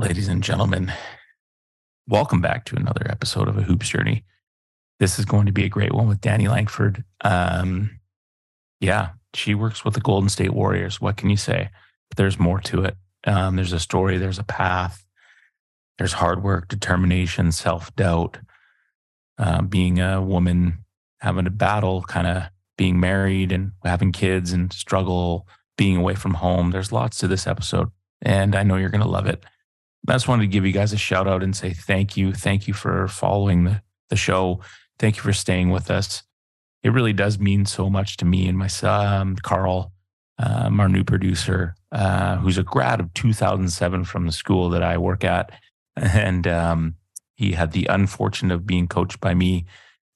Ladies and gentlemen, welcome back to another episode of A Hoops Journey. This is going to be a great one with Dani Langford. Um, yeah, she works with the Golden State Warriors. What can you say? But there's more to it. Um, there's a story, there's a path, there's hard work, determination, self doubt, uh, being a woman, having a battle, kind of being married and having kids and struggle being away from home. There's lots to this episode, and I know you're going to love it. I just wanted to give you guys a shout out and say thank you. Thank you for following the, the show. Thank you for staying with us. It really does mean so much to me and my son, Carl, um, our new producer, uh, who's a grad of 2007 from the school that I work at. And um, he had the unfortunate of being coached by me.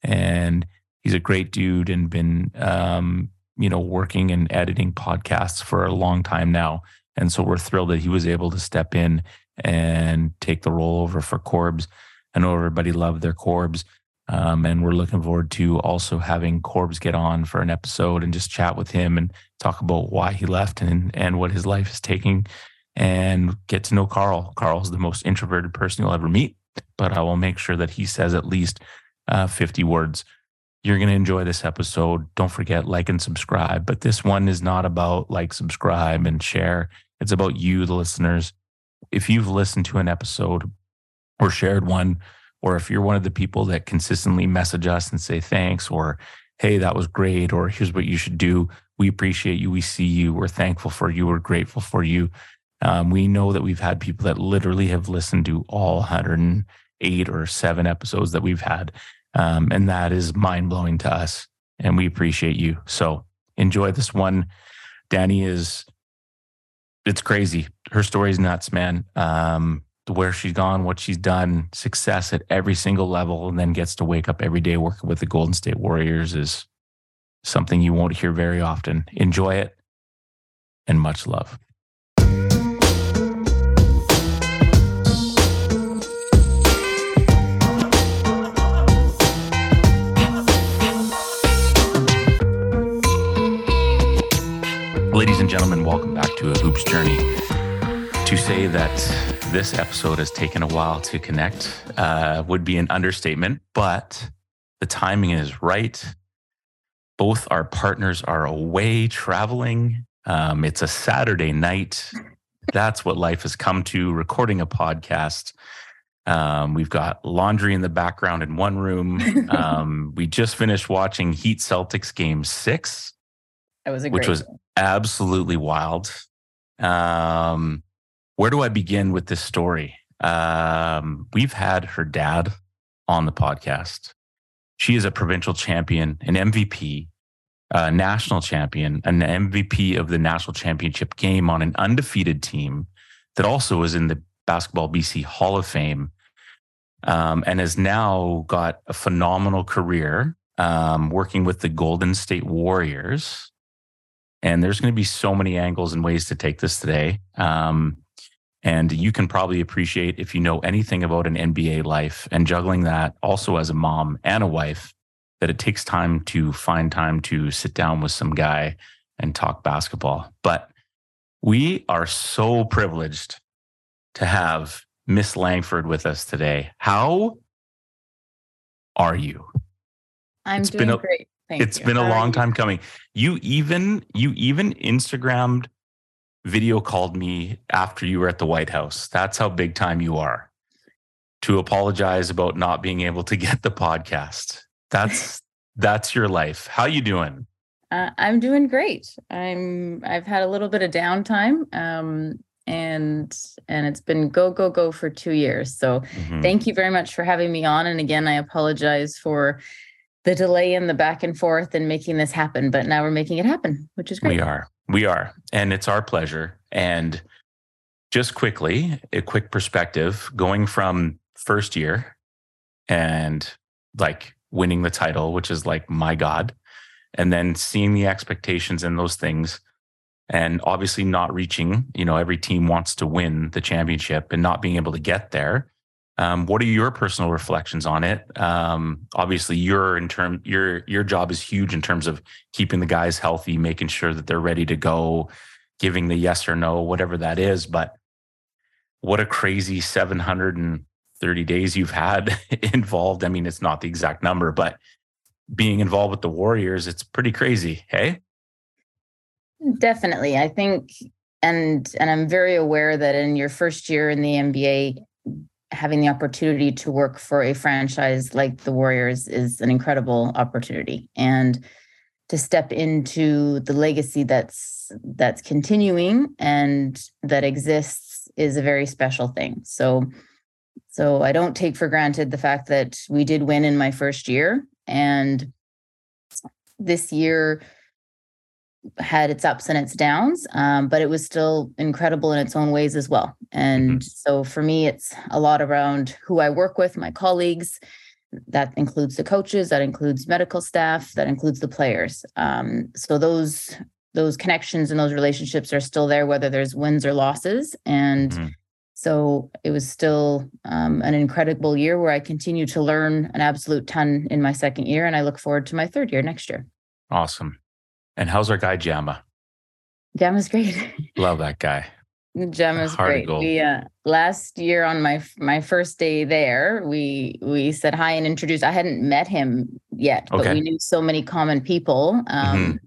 And he's a great dude and been, um, you know, working and editing podcasts for a long time now. And so we're thrilled that he was able to step in and take the role over for Corbs. I know everybody loved their Corbs. Um, and we're looking forward to also having Corbs get on for an episode and just chat with him and talk about why he left and, and what his life is taking and get to know Carl. Carl's the most introverted person you'll ever meet, but I will make sure that he says at least uh, 50 words. You're going to enjoy this episode. Don't forget, like and subscribe. But this one is not about like, subscribe, and share. It's about you, the listeners, if you've listened to an episode or shared one, or if you're one of the people that consistently message us and say thanks, or hey, that was great, or here's what you should do. We appreciate you. We see you. We're thankful for you. We're grateful for you. Um, we know that we've had people that literally have listened to all 108 or seven episodes that we've had. Um, and that is mind blowing to us. And we appreciate you. So enjoy this one. Dani is it's crazy. Her story's nuts, man. Um, where she's gone, what she's done, success at every single level, and then gets to wake up every day working with the Golden State Warriors is something you won't hear very often. Enjoy it and much love. Ladies and gentlemen, welcome back to A Hoops Journey. To say that this episode has taken a while to connect uh, would be an understatement, but the timing is right. Both our partners are away traveling. Um, it's a Saturday night. That's what life has come to recording a podcast. Um, we've got laundry in the background in one room. Um, we just finished watching Heat Celtics game six. was which was absolutely wild. Um, where do I begin with this story? Um, we've had her dad on the podcast. She is a provincial champion, an MVP, a national champion, an MVP of the national championship game on an undefeated team that also was in the Basketball BC Hall of Fame, um, and has now got a phenomenal career um, working with the Golden State Warriors and there's going to be so many angles and ways to take this today. Um, and you can probably appreciate if you know anything about an NBA life and juggling that also as a mom and a wife, that it takes time to find time to sit down with some guy and talk basketball. But we are so privileged to have Miss Langford with us today. How are you? I'm it's doing a, great. Thank it's you. been a long time coming. You even you even Instagrammed video called me after you were at the White House. That's how big time you are. To apologize about not being able to get the podcast. That's that's your life. How you doing? Uh, I'm doing great. I'm I've had a little bit of downtime. Um, and and it's been go go go for two years so mm-hmm. thank you very much for having me on and again i apologize for the delay in the back and forth and making this happen. But now we're making it happen, which is great. We are. We are. And it's our pleasure. And just quickly, a quick perspective going from first year and like winning the title, which is like, my God, and then seeing the expectations and those things and obviously not reaching, you know, every team wants to win the championship and not being able to get there um, what are your personal reflections on it? Um, obviously, your in term your your job is huge in terms of keeping the guys healthy, making sure that they're ready to go, giving the yes or no, whatever that is. But what a crazy 730 days you've had involved. I mean, it's not the exact number, but being involved with the Warriors, it's pretty crazy. Hey? Definitely. I think and and I'm very aware that in your first year in the NBA, having the opportunity to work for a franchise like the Warriors is an incredible opportunity. And to step into the legacy that's that's continuing and that exists is a very special thing. So so I don't take for granted the fact that we did win in my first year and this year had its ups and its downs, um, but it was still incredible in its own ways as well. And mm-hmm. so for me, it's a lot around who I work with, my colleagues. That includes the coaches, that includes medical staff, that includes the players. Um, so those those connections and those relationships are still there, whether there's wins or losses. And mm-hmm. so it was still um, an incredible year where I continue to learn an absolute ton in my second year, and I look forward to my third year next year. Awesome. And how's our guy Jama? Jama's great. Love that guy. Jama's great. We uh, last year on my my first day there, we we said hi and introduced. I hadn't met him yet, okay. but we knew so many common people um, mm-hmm.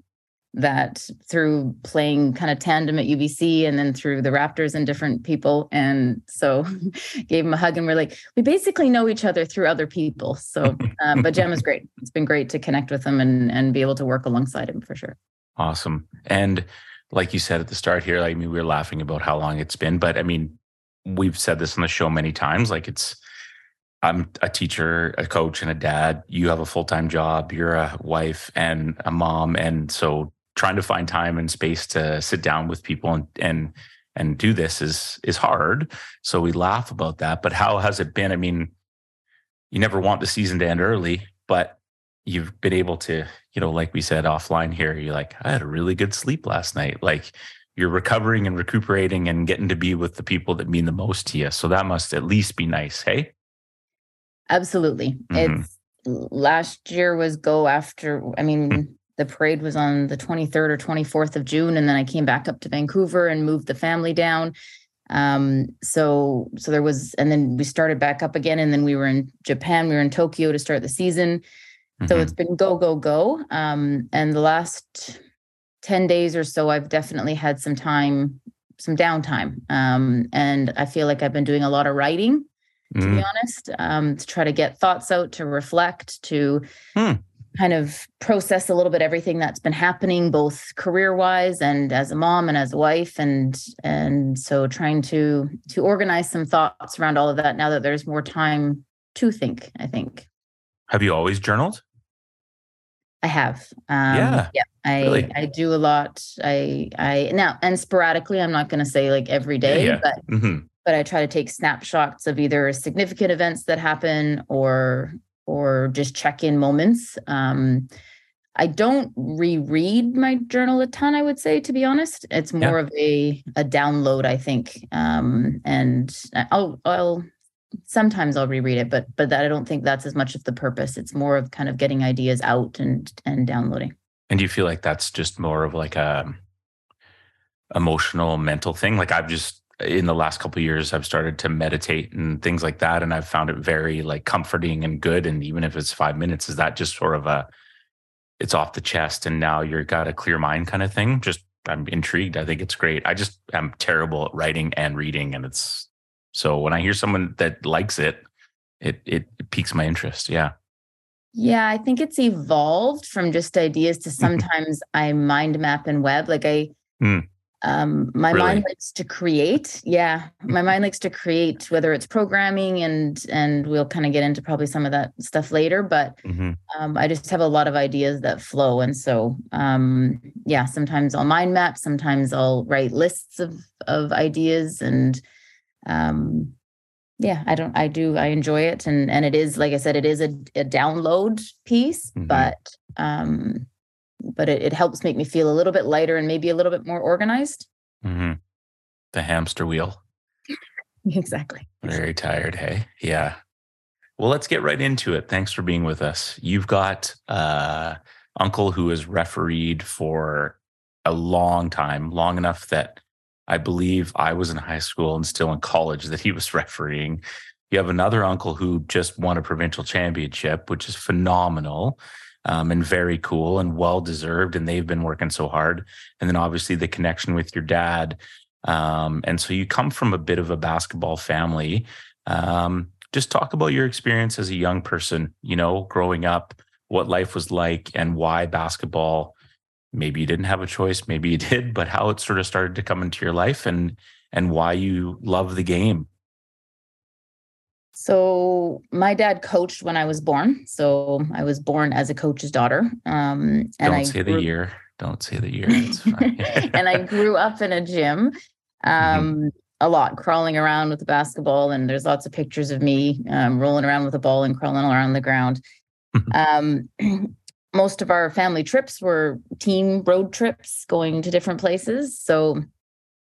That through playing kind of tandem at UBC and then through the Raptors and different people, and so gave him a hug and we're like, we basically know each other through other people. So, um, but Jama's great. It's been great to connect with him and and be able to work alongside him for sure. Awesome. And like you said at the start here, I mean, we were laughing about how long it's been, but I mean, we've said this on the show many times. Like it's, I'm a teacher, a coach, and a dad. You have a full time job. You're a wife and a mom, and so trying to find time and space to sit down with people and and and do this is is hard. So we laugh about that. But how has it been? I mean, you never want the season to end early, but you've been able to, you know, like we said offline here, you're like, I had a really good sleep last night. Like you're recovering and recuperating and getting to be with the people that mean the most to you. So that must at least be nice. Hey. Absolutely. Mm-hmm. It's last year was go after, I mean, mm-hmm. The parade was on the 23rd or 24th of June. And then I came back up to Vancouver and moved the family down. Um, so, so there was, and then we started back up again. And then we were in Japan, we were in Tokyo to start the season. So mm-hmm. it's been go, go, go. Um, and the last 10 days or so, I've definitely had some time, some downtime. Um, and I feel like I've been doing a lot of writing, to mm. be honest, um, to try to get thoughts out, to reflect, to hmm. Kind of process a little bit everything that's been happening, both career wise and as a mom and as a wife. And and so trying to to organize some thoughts around all of that now that there's more time to think, I think. Have you always journaled? I have. Um, yeah. Yeah. I really? I do a lot. I I now and sporadically. I'm not going to say like every day, yeah, yeah. but mm-hmm. but I try to take snapshots of either significant events that happen or or just check in moments. Um, I don't reread my journal a ton. I would say, to be honest, it's more yeah. of a a download. I think, um, and I'll I'll sometimes I'll reread it, but but that I don't think that's as much of the purpose. It's more of kind of getting ideas out and and downloading. And do you feel like that's just more of like a emotional, mental thing? Like I've just in the last couple years, I've started to meditate and things like that, and I've found it very like comforting and good. And even if it's five minutes, is that just sort of a it's off the chest, and now you're got a clear mind kind of thing? Just I'm intrigued. I think it's great. I just am terrible at writing and reading, and it's so when I hear someone that likes it, it it, it piques my interest. Yeah. Yeah, I think it's evolved from just ideas to sometimes I mind map and web. Like I mm. Um my really? mind likes to create. Yeah. My mind likes to create whether it's programming and and we'll kind of get into probably some of that stuff later, but mm-hmm. um I just have a lot of ideas that flow and so um yeah, sometimes I'll mind map, sometimes I'll write lists of of ideas and um yeah i don't i do i enjoy it and and it is like i said it is a, a download piece mm-hmm. but um but it, it helps make me feel a little bit lighter and maybe a little bit more organized. Mm-hmm. the hamster wheel. Exactly. Very tired hey? Yeah. Well let's get right into it. Thanks for being with us. You've got uh uncle who has refereed for a long time long enough that I believe I was in high school and still in college that he was refereeing. You have another uncle who just won a provincial championship, which is phenomenal um, and very cool and well deserved. And they've been working so hard. And then obviously the connection with your dad. Um, and so you come from a bit of a basketball family. Um, just talk about your experience as a young person, you know, growing up, what life was like, and why basketball. Maybe you didn't have a choice, maybe you did, but how it sort of started to come into your life and and why you love the game. So my dad coached when I was born. So I was born as a coach's daughter. Um, and Don't I say grew... the year. Don't say the year. and I grew up in a gym. Mm-hmm. Um, mm-hmm a lot crawling around with the basketball and there's lots of pictures of me um, rolling around with a ball and crawling around the ground um, most of our family trips were team road trips going to different places so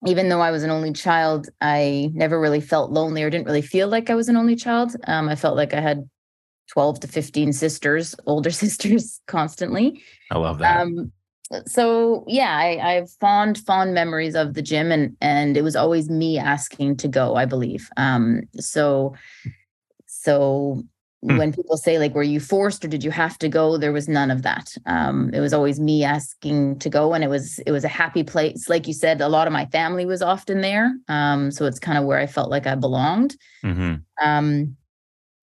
even though i was an only child i never really felt lonely or didn't really feel like i was an only child. Um, i felt like i had 12 to 15 sisters older sisters constantly. I love that. Um, so yeah, I, I have fond, fond memories of the gym and and it was always me asking to go, I believe. Um, so so hmm. when people say like were you forced or did you have to go? There was none of that. Um, it was always me asking to go and it was it was a happy place. Like you said a lot of my family was often there um, so it's kind of where i felt like i belonged. Mm-hmm. um,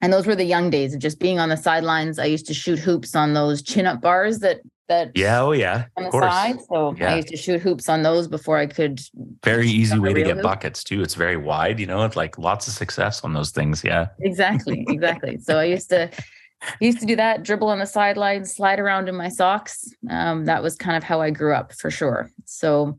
and those were the young days of just being on the sidelines. I used to shoot hoops on those chin up bars that that yeah oh yeah on the course. side. So yeah. i used to shoot hoops on those before i could very easy way to get hoop. buckets too. It's very wide you know it's like lots of success on those things yeah. Exactly exactly. So i used to used to do that dribble on the sidelines slide around in my socks. Um, that was kind of how i grew up for sure. So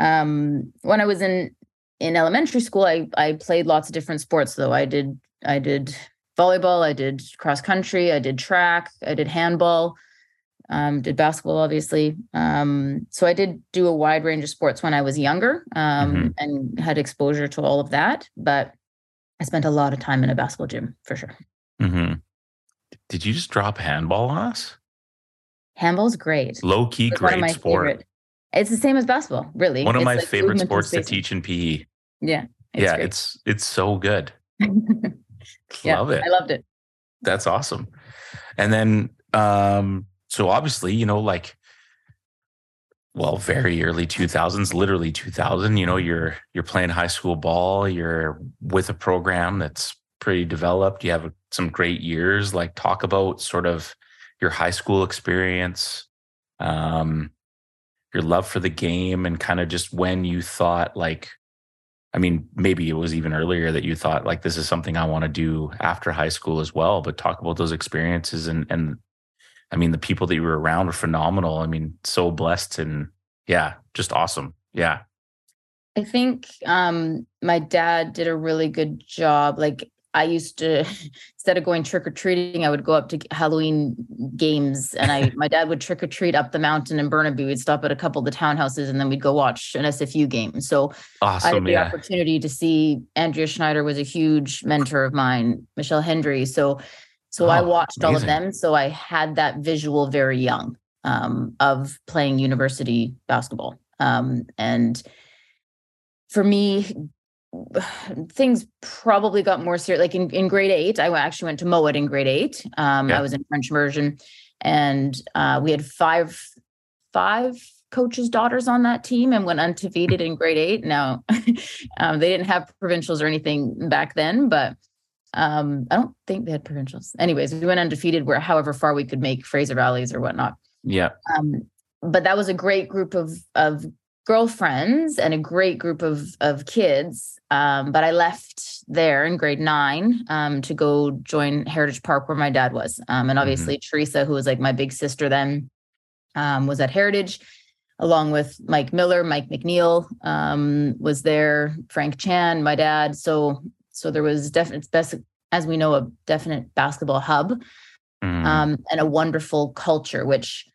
um, when i was in in elementary school i i played lots of different sports though. I did i did volleyball i did cross country i did track i did handball um, did basketball obviously. Um, so i did do a wide range of sports when i was younger um, mm-hmm. and had exposure to all of that but i spent a lot of time in a basketball gym for sure. Mm-hmm. did you just drop handball on us? Handball's great. Low key great sport. favorite. it's the same as basketball really. One of it's my like favorite sports to teach in pe yeah it's yeah great. it's it's so good. Yeah, love it. I loved it. That's awesome. And then um so obviously, you know, like well, very early 2000s, literally 2000, you know, you're you're playing high school ball, you're with a program that's pretty developed, you have some great years, like talk about sort of your high school experience, um your love for the game and kind of just when you thought like I mean, maybe it was even earlier that you thought like this is something I want to do after high school as well. But talk about those experiences and and I mean, the people that you were around were phenomenal. I mean, so blessed and yeah, just awesome. Yeah. I think um, my dad did a really good job. Like I used to, instead of going trick or treating, I would go up to Halloween games, and I my dad would trick or treat up the mountain in Burnaby. We'd stop at a couple of the townhouses, and then we'd go watch an SFU game. So awesome, I had the yeah. opportunity to see Andrea Schneider was a huge mentor of mine, Michelle Hendry. So so oh, I watched amazing. all of them. So I had that visual very young um, of playing university basketball. Um, and for me, things probably got more serious. Like in, in grade eight, I actually went to Mouat in grade eight. Um, yeah. I was in French immersion, and uh, we had five five coaches' daughters on that team and went undefeated in grade eight. Now, um, they didn't have provincials or anything back then, but um, I don't think they had provincials. Anyways, we went undefeated where however far we could make Fraser Valleys or whatnot. Yeah. Um, but that was a great group of of girlfriends and a great group of of kids. Um, but I left there in grade nine um, to go join Heritage Park where my dad was. Um, and mm-hmm. obviously mm-hmm. Teresa, who was like my big sister then, um, was at Heritage along with Mike Miller, Mike McNeil um, was there, Frank Chan, my dad. So so there was definite, best as we know, a definite basketball hub mm. um, and a wonderful culture, which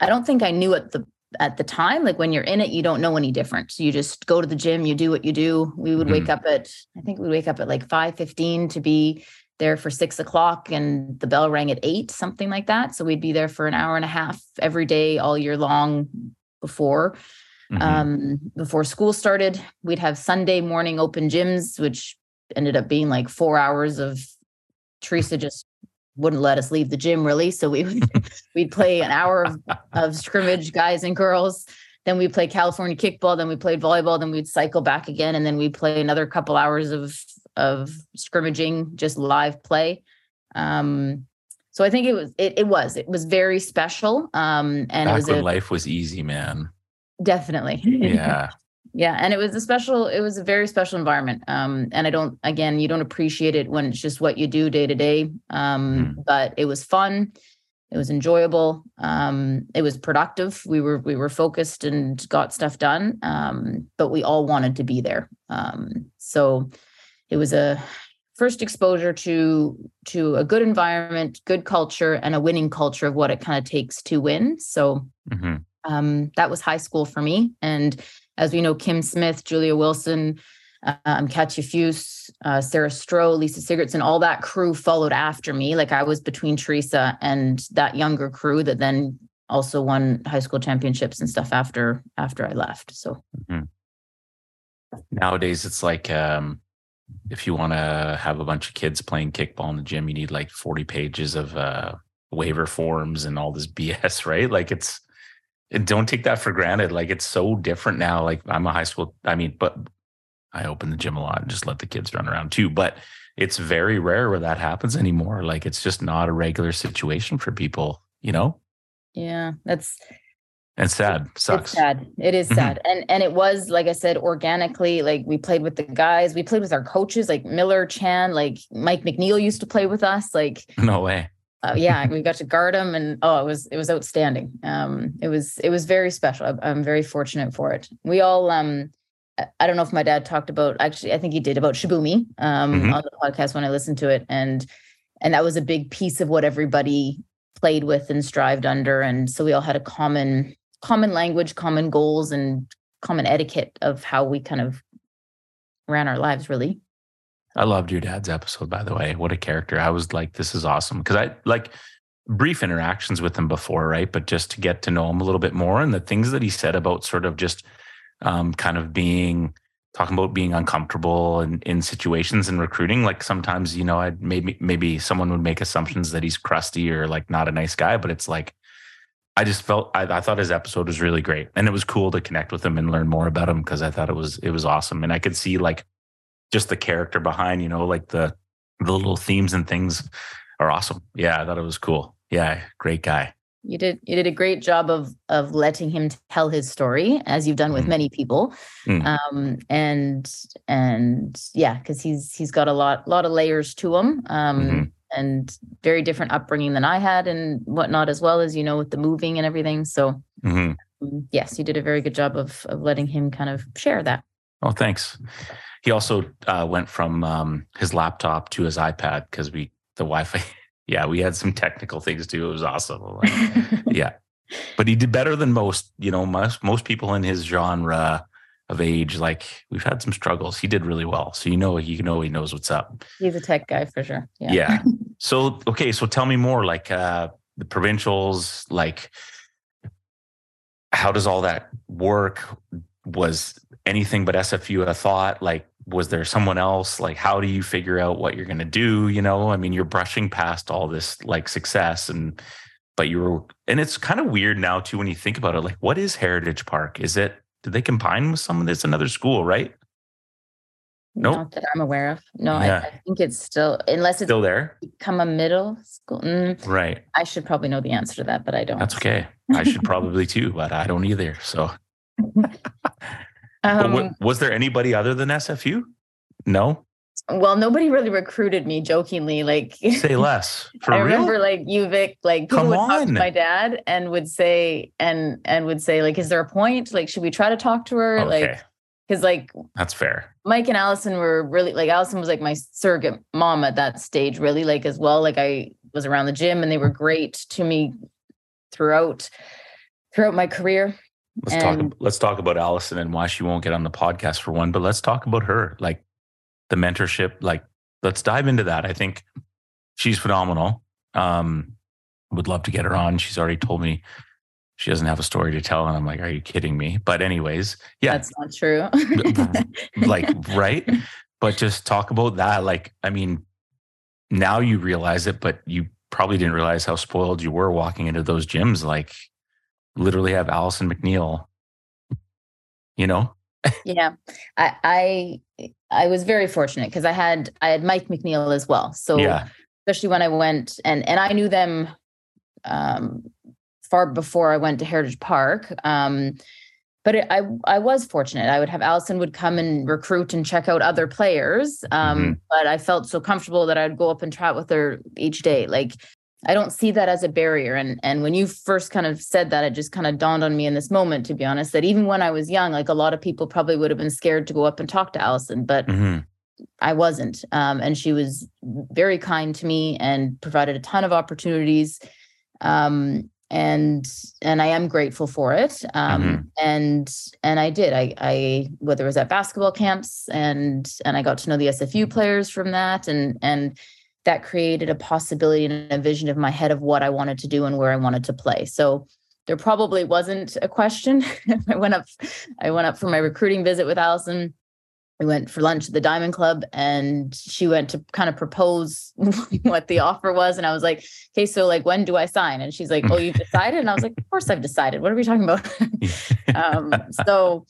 I don't think I knew at the at the time. Like when you're in it, you don't know any different. So you just go to the gym, you do what you do. We would mm. wake up at I think we wake up at like five fifteen to be there for six o'clock and the bell rang at eight, something like that. So we'd be there for an hour and a half every day all year long before. Mm-hmm. Um, before school started, we'd have Sunday morning open gyms, which ended up being like four hours of Teresa just wouldn't let us leave the gym really. So we would we'd play an hour of, of scrimmage, guys and girls. Then we play California kickball. Then we played volleyball. Then we'd cycle back again, and then we'd play another couple hours of of scrimmaging, just live play. Um, so I think it was it, it was it was very special. Um, and Back it was when a, life was easy, man. Definitely Yeah. yeah and it was a special it was a very special environment um and i don't again you don't appreciate it when it's just what you do day to day um Mm. but it was fun it was enjoyable um it was productive we were we were focused and got stuff done um but we all wanted to be there um so it was a first exposure to to a good environment good culture and a winning culture of what it kind of takes to win so hmm um, that was high school for me. And as we know, Kim Smith, Julia Wilson, um, Katya Fuse, uh, Sarah Stroh, Lisa Sigurdsson, all that crew followed after me. Like I was between Teresa and that younger crew that then also won high school championships and stuff after after I left. So Nowadays, it's like um, if you want to have a bunch of kids playing kickball in the gym, you need like 40 pages of uh, waiver forms and all this BS, right? Like it's, don't take that for granted. Like it's so different now. Like I'm a high school, I mean, but I open the gym a lot and just let the kids run around too. But it's very rare where that happens anymore. Like it's just not a regular situation for people, you know? yeah, that's And sad, sucks. It's sad. It is Mhm. sad. And and it was, like I said, organically, like we played with the guys, we played with our coaches, like Miller Chan, like Mike McNeil used to play with us. Like No way. Uh, yeah, we got to guard him and oh, it was it was outstanding. Um it was it was very special. I'm, I'm very fortunate for it. We all um I- don't know if my dad talked about actually I think he did about Shibumi um Mhm. on the podcast when I listened to it and and that was a big piece of what everybody played with and strived under and so we all had a common common language common goals and common etiquette of how we kind of ran our lives really I loved your dad's episode, by the way. What a character. I was like, this is awesome. Cause I like brief interactions with him before, right? But just to get to know him a little bit more and the things that he said about sort of just um, kind of being talking about being uncomfortable and in situations and recruiting. Like sometimes, you know, I'd maybe maybe someone would make assumptions that he's crusty or like not a nice guy, but it's like I just felt I, I thought his episode was really great. And it was cool to connect with him and learn more about him because I thought it was it was awesome. And I could see like just the character behind, you know, like the the little themes and things are awesome. Yeah, I thought it was cool. Yeah, great guy. you did you did a great job of of letting him tell his story as you've done with Mhm. many people Mm. um and and yeah because he's he's got a lot lot of layers to him um Mhm. and very different upbringing than i had and whatnot as well as you know with the moving and everything so hmm um, yes you did a very good job of of letting him kind of share that Oh, thanks. He also uh, went from um, his laptop to his iPad because we the Wi-Fi. Yeah, we had some technical things too. It was awesome. Like, yeah, but he did better than most. You know, most most people in his genre of age. Like we've had some struggles. He did really well. So you know, you know, he knows what's up. he's a tech guy for sure yeah, Yeah. So okay, so tell me more. Like uh, the provincials. Like how does all that work? Was anything but SFU a thought? Like, was there someone else? Like, how do you figure out what you're going to do? You know, I mean, you're brushing past all this like success and, but you were, and it's kind of weird now too when you think about it. Like, what is Heritage Park? Is it, did they combine with someone that's another school, right? Nope. not that i'm aware of no I, Yeah. I think it's still unless it's Still there? become a middle school mm, Right. i should probably know the answer to that but i don't That's okay. I should probably too, but I don't either. So, um, wa- was there anybody other than SFU? No. Well, nobody really recruited me jokingly. Like Say less. For I real? remember like UVic, like people Come would talk to on. my dad and would say and and would say, like, is there a point? Like, should we try to talk to her? okay, Like, because like that's fair. Mike and Allison were really like Allison was like my surrogate mom at that stage, really, like as well. Like I was around the gym and they were great to me throughout throughout my career. Let's talk. And- ab- Let's talk about Allison and why she won't get on the podcast for one. But let's talk about her, like the mentorship. Like, let's dive into that. I think she's phenomenal. Um, would love to get her on. She's already told me she doesn't have a story to tell. And I'm like, are you kidding me? But, anyways, yeah. That's not true. like, right. But just talk about that. Like, I mean, now you realize it, but you probably didn't realize how spoiled you were walking into those gyms. Like, literally have Allison McNeil, you know? yeah. I, I, I was very fortunate because I had, I had Mike McNeil as well. So, yeah. especially when I went and, and I knew them um, far before I went to Heritage Park. Um, but it, I I was fortunate. I would have Allison would come and recruit and check out other players. Um, mm-hmm. But I felt so comfortable that I'd go up and chat with her each day. Like I don't see that as a barrier. And and when you first kind of said that, it just kind of dawned on me in this moment, to be honest, that even when I was young, like a lot of people probably would have been scared to go up and talk to Allison, but mm-hmm. I wasn't. Um, and she was very kind to me and provided a ton of opportunities. Um, and and I am grateful for it. Um, mm-hmm. and and I did. I I whether it was at basketball camps and and I got to know the SFU players from that and and that created a possibility and a vision of my head of what I wanted to do and where I wanted to play. So there probably wasn't a question. I went up I went up for my recruiting visit with Allison. we went for lunch at the Diamond Club and she went to kind of propose what the offer was. And I was like, okay, so like, when do I sign? And she's like, oh, you've decided? And I was like, of course I've decided. What are we talking about? um, so,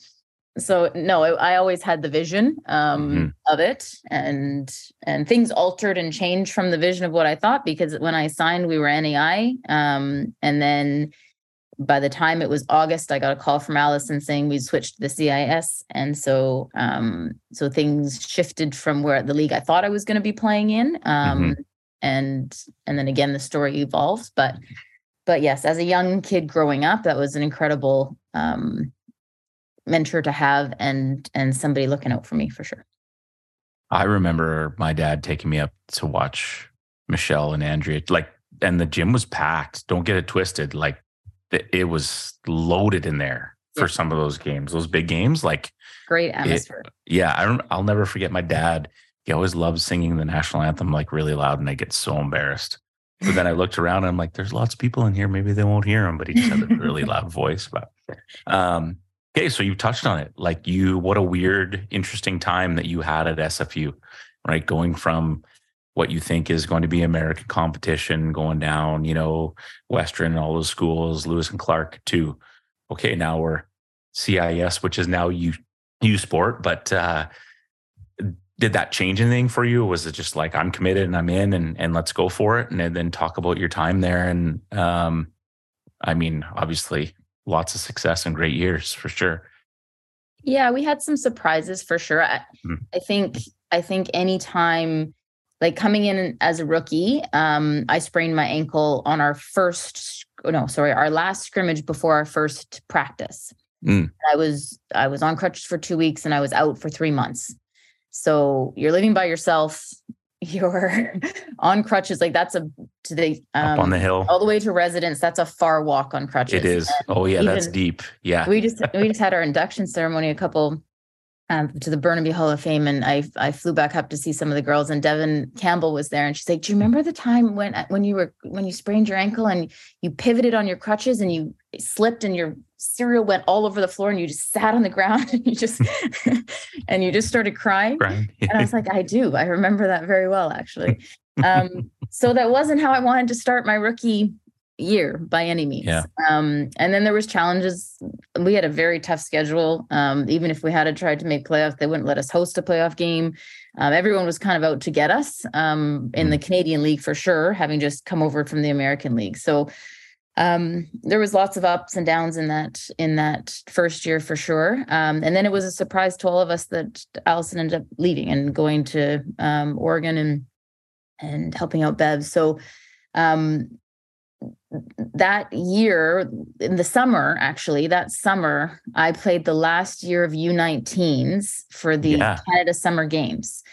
so no, I, I, always had the vision um, mm-hmm. of it and, and things altered and changed from the vision of what I thought, because when I signed, we were NAIA Um, and then by the time it was August, I got a call from allison saying we switched to the CIS, and so um, so things shifted from where the league I thought I was going to be playing in, um, mm-hmm. and and then again the story evolves. But but yes, as a young kid growing up, that was an incredible um, mentor to have, and and somebody looking out for me for sure. I remember my dad taking me up to watch Michelle and Andrea, like, and the gym was packed. Don't get it twisted, like it was loaded in there for yeah. some of those games, those big games. Like great atmosphere. It, yeah, I don't. I'll never forget my dad. He always loved singing the national anthem like really loud, and I get so embarrassed. But then I looked around and I'm like, there's lots of people in here. Maybe they won't hear him, but he just had a really loud voice. But um, okay, so you touched on it. Like you, what a weird, interesting time that you had at SFU, right? Going from what you think is going to be American competition going down, you know, Western and all those schools, Lewis and Clark to, Okay, now we're CIS, which is now U U Sport. But uh, did that change anything for you? was it just like I'm committed and I'm in and and let's go for it? And then talk about your time there. And um, I mean, obviously, lots of success and great years for sure. Yeah, we had some surprises for sure. I, mm. I think I think anytime like coming in as a rookie, um, I sprained my ankle on our first, no, sorry, our last scrimmage before our first practice. Mm. I was I was on crutches for two weeks and I was out for three months. So you're living by yourself. You're on crutches. Like that's a to the um, on the hill all the way to residence. That's a far walk on crutches. It is. And oh yeah, that's deep. Yeah. We just we just had our induction ceremony a couple um, to the Burnaby Hall of Fame, and I I flew back up to see some of the girls, and Devin Campbell was there, and she's like, "Do you remember the time when when you were when you sprained your ankle and you pivoted on your crutches and you slipped and your cereal went all over the floor and you just sat on the ground and you just and you just started crying?" crying. and I was like, "I do. I remember that very well, actually." Um, so that wasn't how I wanted to start my rookie year by any means. Yeah. Um, and then there was challenges. We had a very tough schedule. Um, even if we had tried to make playoffs, they wouldn't let us host a playoff game. Um, everyone was kind of out to get us um, in the mm. Canadian League for sure, having just come over from the American League. So um, there was lots of ups and downs in that in that first year for sure. Um, and then it was a surprise to all of us that Allison ended up leaving and going to Oregon and and helping out Bev. So um, that year in the summer actually that summer i played the last year of u19s for the yeah. canada summer games.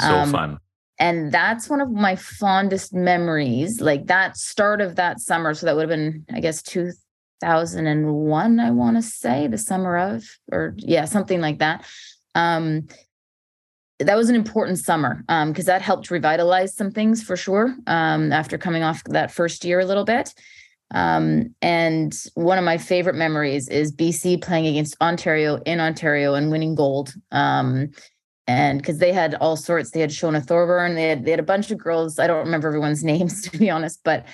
So um, fun. and that's one of my fondest memories like that start of that summer so that would have been i guess 2001 i want to say the summer of or yeah something like that. Um that was an important summer because um, that helped revitalize some things for sure um, after coming off that first year a little bit. Um, and one of my favorite memories is BC playing against Ontario in Ontario and winning gold. Um, and because they had all sorts, they had Shona Thorburn, they had they had a bunch of girls. I don't remember everyone's names to be honest, but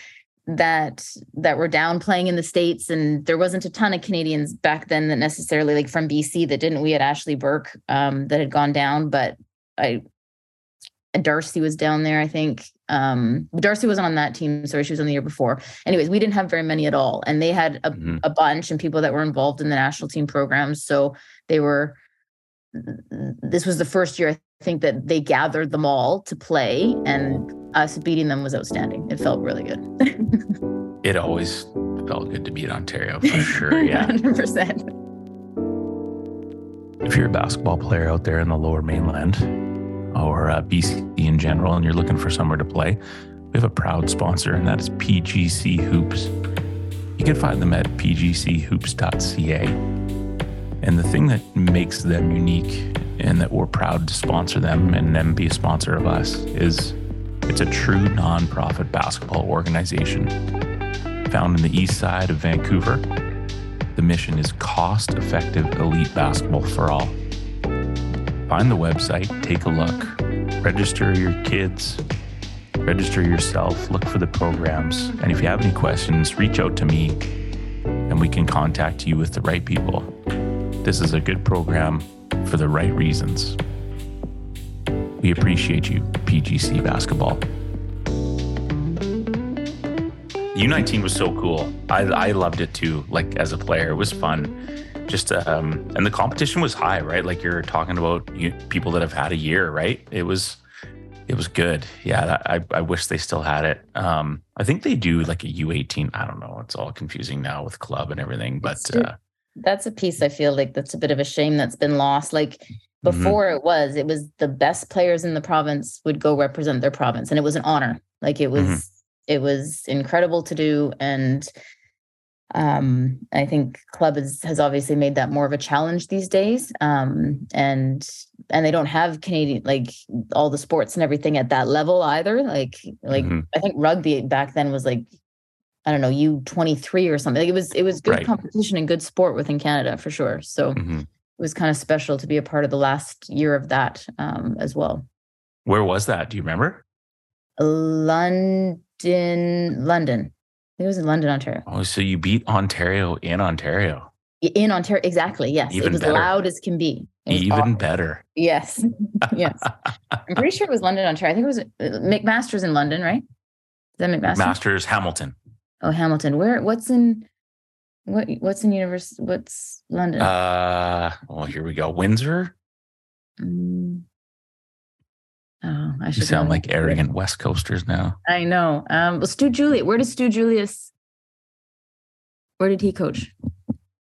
that that were down playing in the states, and there wasn't a ton of Canadians back then that necessarily like from BC that didn't. We had Ashley Burke um, that had gone down, but I Darcy was down there, I think. Um, Darcy wasn't on that team. Sorry, she was on the year before. Anyways, we didn't have very many at all. And they had a, mm-hmm. a bunch and people that were involved in the national team programs. So they were, this was the first year, I think, that they gathered them all to play. And us beating them was outstanding. It felt really good. it always felt good to beat Ontario for sure. Yeah. 100%. If you're a basketball player out there in the lower mainland, or uh, BC in general, and you're looking for somewhere to play, we have a proud sponsor, and that is PGC Hoops. You can find them at pgchoops.ca. And the thing that makes them unique and that we're proud to sponsor them and them be a sponsor of us is it's a true nonprofit basketball organization found in the east side of Vancouver. The mission is cost effective elite basketball for all find the website, take a look, register your kids, register yourself, look for the programs. And if you have any questions, reach out to me and we can contact you with the right people. This is a good program for the right reasons. We appreciate you, PGC Basketball. U19 was so cool. I, I loved it too, like as a player. It was fun just um, and the competition was high, right? Like you're talking about you, people that have had a year, right? It was it was good. Yeah, I I wish they still had it. Um, I think they do like a U18. I don't know. It's all confusing now with club and everything, but uh, that's a piece I feel like that's a bit of a shame that's been lost. Like mm-hmm. before mm-hmm. it was, it was the best players in the province would go represent their province, and it was an honor. Like it was. It was incredible to do, and um, I think club is, has obviously made that more of a challenge these days. Um, and and they don't have Canadian like all the sports and everything at that level either. Like like mm-hmm. I think rugby back then was like I don't know U twenty three or something. Like it was it was good right. competition and good sport within Canada for sure. So mm-hmm. it was kind of special to be a part of the last year of that um, as well. Where was that? Do you remember? London, London it was in London, Ontario. Oh, so you beat Ontario in Ontario. In Ontario, exactly. Yes, Even it was better. loud as can be. Even better. Yes, yes. I'm pretty sure it was London, Ontario. I think it was uh, McMaster's in London, right? Is that McMaster? Masters Hamilton. Oh, Hamilton. Where? What's in? What? What's in Universe? What's London? Uh. Well, here we go. Windsor. Mm. Oh, I should you sound like arrogant West Coasters now. I know. Um, well, Stu Julius, where does Stu Julius? Where did he coach?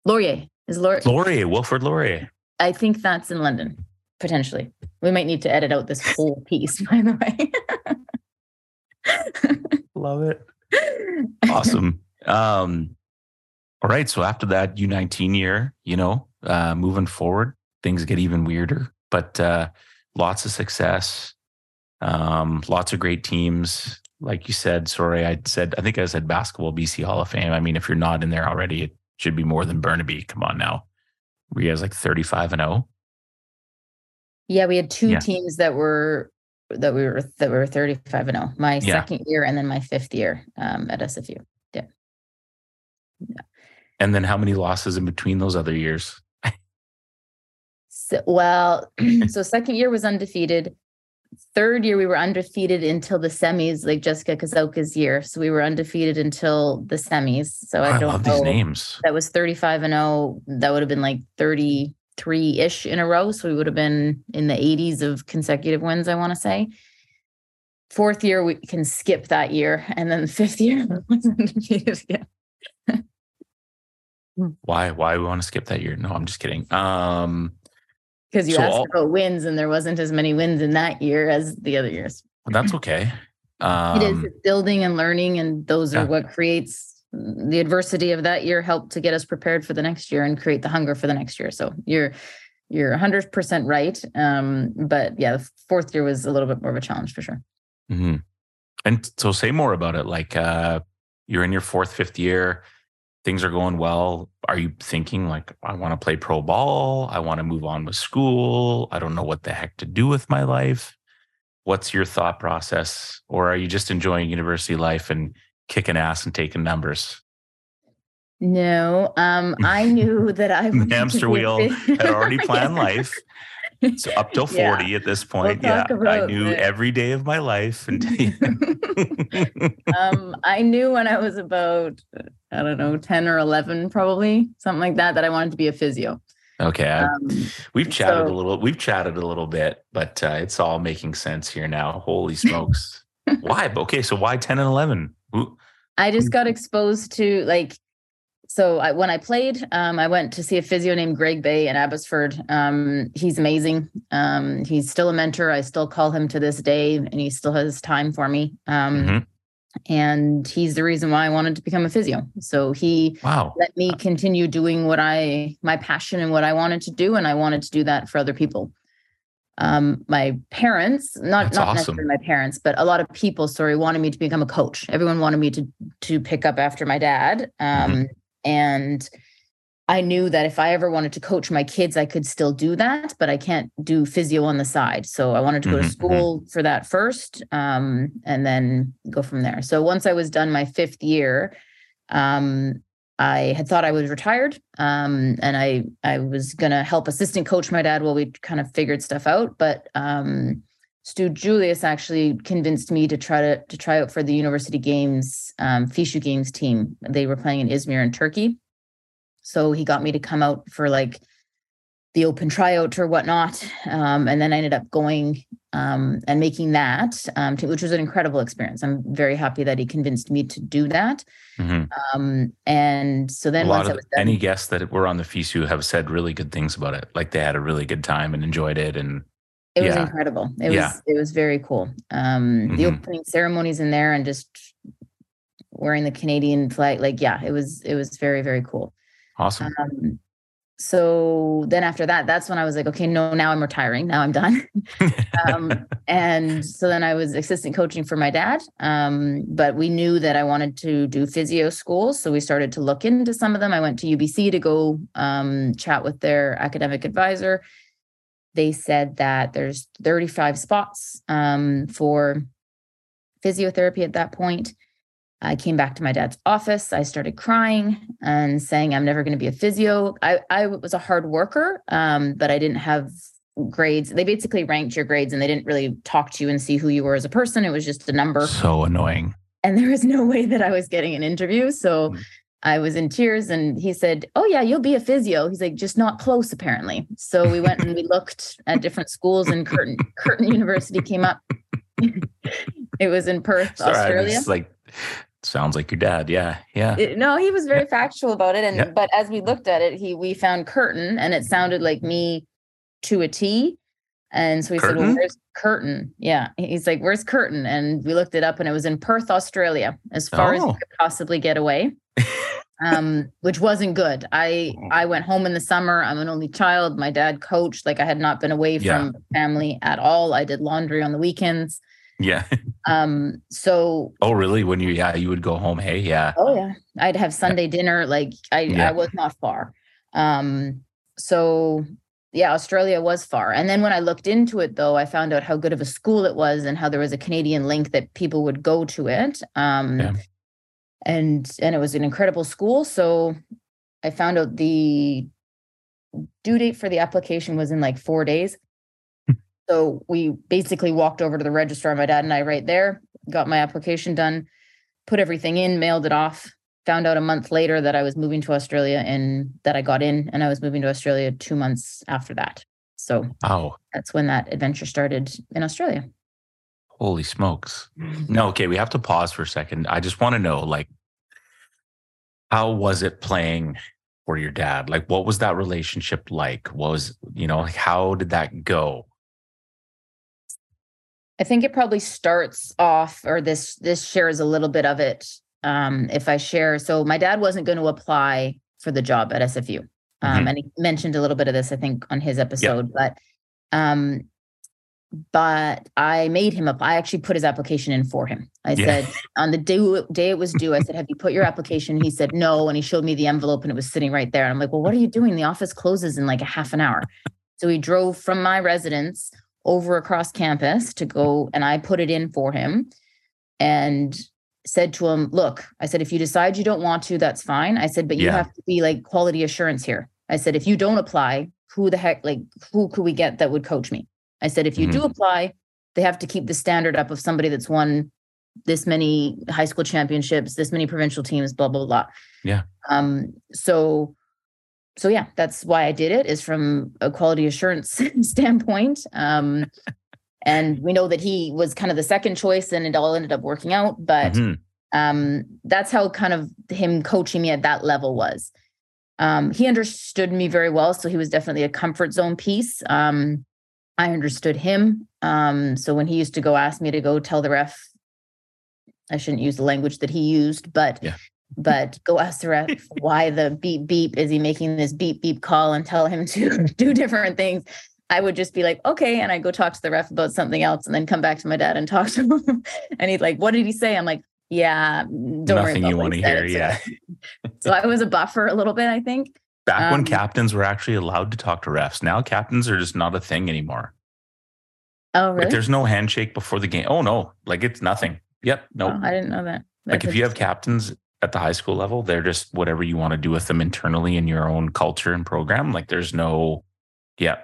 Laurier is Laurier. Laurier, Wilfrid Laurier. I think that's in London, potentially. We might need to edit out this whole piece, by the way. Love it. Awesome. Um, all right. So after that U19 year, you know, uh, moving forward, things get even weirder, but uh, lots of success. Um, lots of great teams. Like you said, sorry, I said, I think I said basketball BC Hall of Fame. I mean, if you're not in there already, it should be more than Burnaby. Come on now. Were you guys like 35 and 0? Yeah, we had two yeah. teams that were that we were that were 35 and 0. My yeah. second year and then my fifth year um, at SFU. Yeah. yeah. And then how many losses in between those other years? so, well, so second year was undefeated third year we were undefeated until the semis, like Jessica Kazoka's year. So we were undefeated until the semis. So I, I don't love know. these names. That was 35 and 0. That would have been like 33 ish in a row. So we would have been in the 80s of consecutive wins, I want to say. Fourth year, we can skip that year. And then the fifth year was undefeated again. why? Why we want to skip that year? No, I'm just kidding. Um, because you so asked all, about wins and there wasn't as many wins in that year as the other years. That's okay. Um, it is um, building and learning, and those are yeah. what creates the adversity of that year. Help to get us prepared for the next year and create the hunger for the next year. So you're you're 100 percent right. Um, but yeah, the fourth year was a little bit more of a challenge for sure. Mm-hmm. And so, say more about it. Like, uh, you're in your fourth, fifth year, things are going well. Are you thinking like, I want to play pro ball? I want to move on with school. I don't know what the heck to do with my life. What's your thought process? Or are you just enjoying university life and kicking ass and taking numbers? No, um, I knew that I hamster wheel had already planned life. So up till 40 yeah. at this point. We'll yeah. I knew it. every day of my life. And um, I knew when I was about, I don't know, 10 or 11, probably something like that, that I wanted to be a physio. Okay. Um, we've chatted so, a little, we've chatted a little bit, but uh, it's all making sense here now. Holy smokes. why? Okay. So why 10 and 11? Ooh. I just got exposed to like so I, when I played, um, I went to see a physio named Greg Bay in Abbotsford. Um, he's amazing. Um, he's still a mentor. I still call him to this day, and he still has time for me. Um, mm-hmm. And he's the reason why I wanted to become a physio. So he wow. let me continue doing what I my passion and what I wanted to do, and I wanted to do that for other people. Um, my parents, not That's not awesome. necessarily my parents, but a lot of people, sorry, wanted me to become a coach. Everyone wanted me to to pick up after my dad. Um, mm-hmm and I knew that if I ever wanted to coach my kids, I could still do that, but I can't do physio on the side. So I wanted to go mm-hmm, to mm-hmm. school for that first um, and then go from there. So once I was done my fifth year, um, I had thought I was retired um, and I, I was going to help assistant coach my dad while we kind of figured stuff out. But um, Stu Julius actually convinced me to try to to try out for the University Games um, FISU Games team. They were playing in Izmir in Turkey, so he got me to come out for like the open tryout or whatnot, um, and then I ended up going um, and making that, um, to, which was an incredible experience. I'm very happy that he convinced me to do that. Mm-hmm. Um, and so then, a lot of done, any guests that were on the FISU have said really good things about it. Like they had a really good time and enjoyed it, and it yeah. was incredible. It yeah. was it was very cool. Um, mm-hmm. The opening ceremonies in there and just wearing the Canadian flag, like yeah, it was it was very very cool. Awesome. Um, so then after that, that's when I was like, okay, no, now I'm retiring. Now I'm done. um, and so then I was assistant coaching for my dad. Um, but we knew that I wanted to do physio schools. So we started to look into some of them. I went to UBC to go um, chat with their academic advisor they said that there's 35 spots um, for physiotherapy at that point. I came back to my dad's office. I started crying and saying, I'm never going to be a physio. I, I was a hard worker, um, but I didn't have grades. They basically ranked your grades and they didn't really talk to you and see who you were as a person. It was just a number. So annoying. And there was no way that I was getting an interview. So mm. I was in tears and he said, Oh, yeah, you'll be a physio. He's like, just not close, apparently. So we went and we looked at different schools and Curtin, Curtin University came up. it was in Perth, Sorry, Australia. like, sounds like your dad. Yeah. Yeah. It, no, he was very yeah. factual about it. And, yeah. but as we looked at it, he, we found Curtin and it sounded like me to a T. And so we Curtin? said, Well, where's Curtin Yeah. He's like, Where's Curtin And we looked it up and it was in Perth, Australia, as far oh. as you could possibly get away um, which wasn't good. I oh. I went home in the summer. I'm an only child. My dad coached. Like I had not been away yeah. from family at all. I did laundry on the weekends. Yeah. um. So. Oh, really? When you yeah, you would go home. Hey, yeah. Oh yeah. I'd have Sunday yeah. dinner. Like I yeah. I was not far. Um. So yeah, Australia was far. And then when I looked into it, though, I found out how good of a school it was and how there was a Canadian link that people would go to it. Um, yeah and and it was an incredible school so i found out the due date for the application was in like four days. So we basically walked over to the registrar my dad and i right there got my application done put everything in mailed it off found out a month later that i was moving to australia and that i got in and i was moving to australia two months after that so oh that's when that adventure started in australia Holy smokes. No, okay, we have to pause for a second. I just want to know like how was it playing for your dad? Like what was that relationship like? What was, you know, like how did that go? I think it probably starts off or this this shares a little bit of it um if I share. So my dad wasn't going to apply for the job at SFU. Um, mm-hmm. and he mentioned a little bit of this I think on his episode, yep. but um but I made him up. I actually put his application in for him. I yeah. said on the day, day it was due, I said, Have you put your application? He said no. And he showed me the envelope and it was sitting right there. And I'm like, Well, what are you doing? The office closes in like a half an hour. So he drove from my residence over across campus to go and I put it in for him and said to him, Look, I said, if you decide you don't want to, that's fine. I said, but you yeah. have to be like quality assurance here. I said, if you don't apply, who the heck, like, who could we get that would coach me? I said, if you mm-hmm. do apply, they have to keep the standard up of somebody that's won this many high school championships, this many provincial teams, blah, blah, blah. Yeah. Um, so so yeah, that's why I did it is from a quality assurance standpoint. Um, and we know that he was kind of the second choice and it all ended up working out, but mm-hmm. um, that's how kind of him coaching me at that level was. Um, he understood me very well, so he was definitely a comfort zone piece. Um, I understood him. Um, so when he used to go ask me to go tell the ref, I shouldn't use the language that he used, but yeah but go ask the ref why the beep beep is he making this beep beep call and tell him to do different things. I would just be like, okay. And I go talk to the ref about something else and then come back to my dad and talk to him. and he's like, what did he say? I'm like, yeah, don't Nothing worry you want to hear. Yeah. so I was a buffer a little bit, I think. Back um, when captains were actually allowed to talk to refs. Now captains are just not a thing anymore. Oh, really? Like there's no handshake before the game. Oh no, like it's nothing. Yep. No. Nope. Oh, I didn't know that. That's like if you have captains at the high school level. They're just whatever you want to do with them internally in your own culture and program. Like there's no, yeah.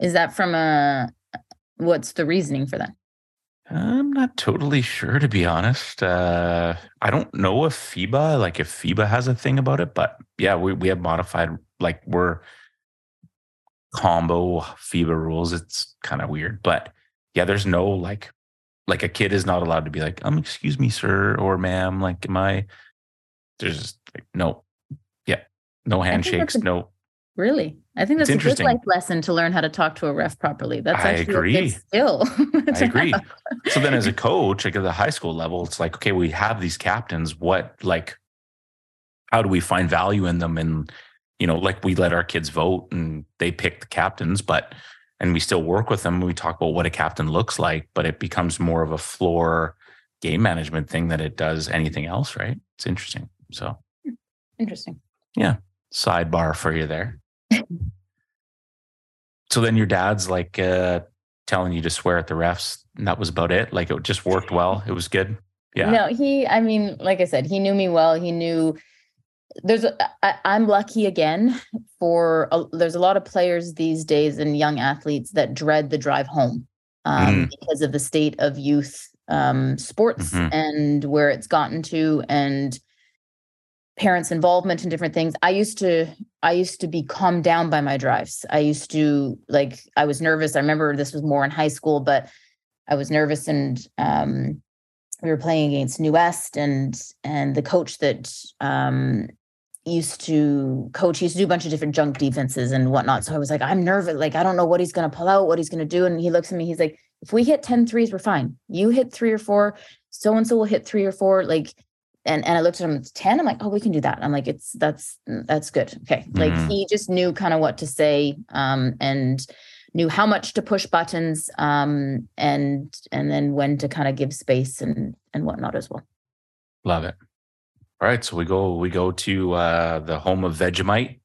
Is that from a, what's the reasoning for that? I'm not totally sure, to be honest. Uh, I don't know if FIBA, like if FIBA has a thing about it, but yeah, we, we have modified, like we're combo FIBA rules. It's kind of weird, but yeah, there's no like, like a kid is not allowed to be like, um, excuse me, sir or ma'am, like, am I, there's just like no, yeah, no handshakes, a, no. Really, I think that's a good life lesson to learn how to talk to a ref properly. That's I agree. skill. I agree. So then, as a coach, like at the high school level, it's like, okay, we have these captains. What like, how do we find value in them? And you know, like we let our kids vote and they pick the captains, but and we still work with them. We talk about what a captain looks like, but it becomes more of a floor game management thing than it does anything else, right? It's interesting. So interesting. Yeah. Sidebar for you there. so then your dad's like uh, telling you to swear at the refs, and that was about it. Like it just worked well. It was good. Yeah. No, he, I mean, like I said, he knew me well. He knew there's a, I, I'm lucky again for a, there's a lot of players these days and young athletes that dread the drive home um, mm. because of the state of youth um, sports mm-hmm. and where it's gotten to and parents involvement in different things. I used to i used to be calmed down by my drives. I used to like i was nervous. I remember this was more in high school but i was nervous and um, we were playing against new west and and the coach that um, used to coach used to do a bunch of different junk defenses and whatnot. So i was like i'm nervous. Like i don't know what he's going to pull out what he's going to do. And he looks at me he's like if we hit 10 threes we're fine. You hit three or four so and so will hit three or four. Like and and I looked at him 10 I'm like oh we can do that. I'm like it's that's that's good. Okay mm-hmm. like he just knew kind of what to say um and knew how much to push buttons um and and then when to kind of give space and and whatnot as well. Love it. All right so we go we go to uh the home of Vegemite.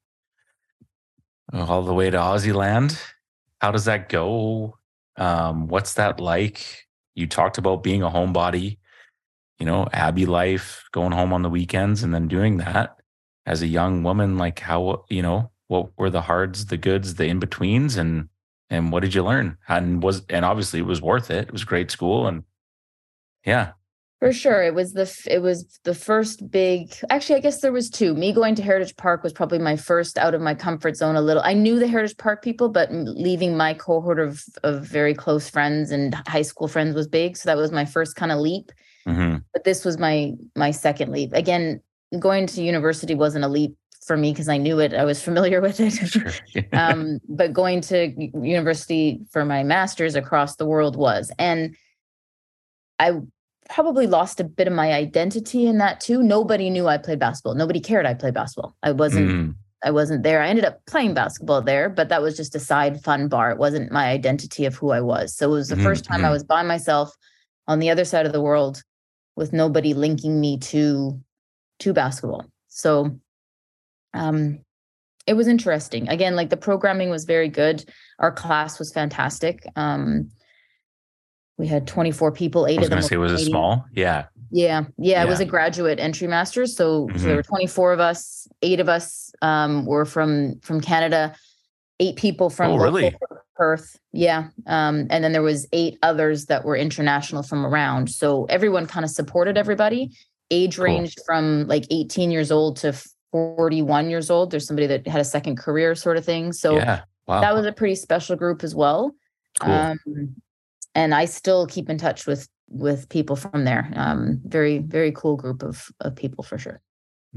All the way to Aussie land how does that go? Um what's that like? You talked about being a homebody you know, Abbey life, going home on the weekends and then doing that as a young woman, like how, you know, what were the hards, the goods, the in-betweens and and what did you learn? And was and obviously it was worth it. It was great school and yeah. For sure. It was the it was the first big actually I guess there was two. Me going to Heritage Park was probably my first out of my comfort zone a little. I knew the Heritage Park people, but leaving my cohort of of very close friends and high school friends was big. So that was my first kind of leap. Mm-hmm. But this was my my second leap. Again, going to university wasn't a leap for me because I knew it. I was familiar with it. Sure. um, but going to university for my master's across the world was. And I probably lost a bit of my identity in that too. Nobody knew I played basketball. Nobody cared I played basketball. I wasn't mm. I wasn't there. I ended up playing basketball there, but that was just a side fun bar. It wasn't my identity of who I was. So it was the mm-hmm. first time mm-hmm. I was by myself on the other side of the world with nobody linking me to to basketball. So um it was interesting. Again, like the programming was very good. Our class was fantastic. Um we had 24 people, eight I was of them. Gonna say was it small? Yeah. Yeah, yeah, it was a graduate entry master's. So, mm-hmm. so, there were 24 of us. Eight of us um, were from from Canada. Eight people from oh, really? Perth. Yeah, um, and then there was eight others that were international from around. So everyone kind of supported everybody. Age cool. ranged from like 18 years old to 41 years old. There's somebody that had a second career, sort of thing. So yeah. wow. that was a pretty special group as well. Cool. Um, and I still keep in touch with with people from there. Um, very very cool group of of people for sure.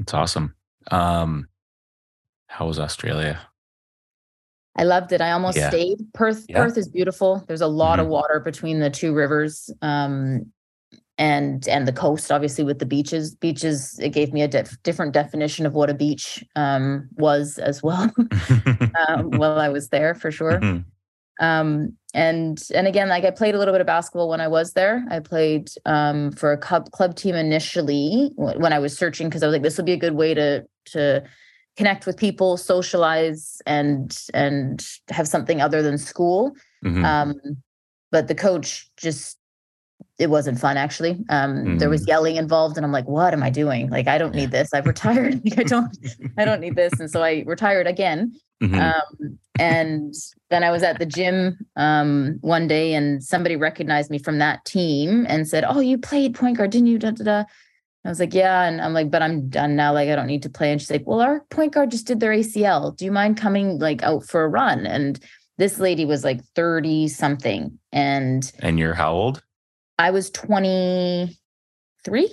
It's awesome. Um, how was Australia? I loved it. I almost yeah. stayed. Perth yeah. Perth is beautiful. There's a lot mm-hmm. of water between the two rivers. Um, and and the coast obviously with the beaches beaches it gave me a dif- different definition of what a beach um, was as well um, while i was there for sure mm-hmm. Um, and and again, like I played a little bit of basketball when I was there. I played um, for a club club team initially when I was searching because I was like, this would be a good way to to connect with people, socialize, and and have something other than school. Mm-hmm. Um, but the coach just it wasn't fun actually. Um, mm-hmm. There was mm. yelling involved, and I'm like, "What am I doing? Like, I don't need this. I've retired. like, I don't, I don't need this." And so I retired again. Mm-hmm. Um, and then I was at the gym um, one day, and somebody recognized me from that team and said, "Oh, you played point guard, didn't you?" Da, da, da. I was like, "Yeah," and I'm like, "But I'm done now. Like, I don't need to play." And she's like, "Well, our point guard just did their ACL. Do you mind coming like out for a run?" And this lady was like 30 something, and and you're how old? I was 23,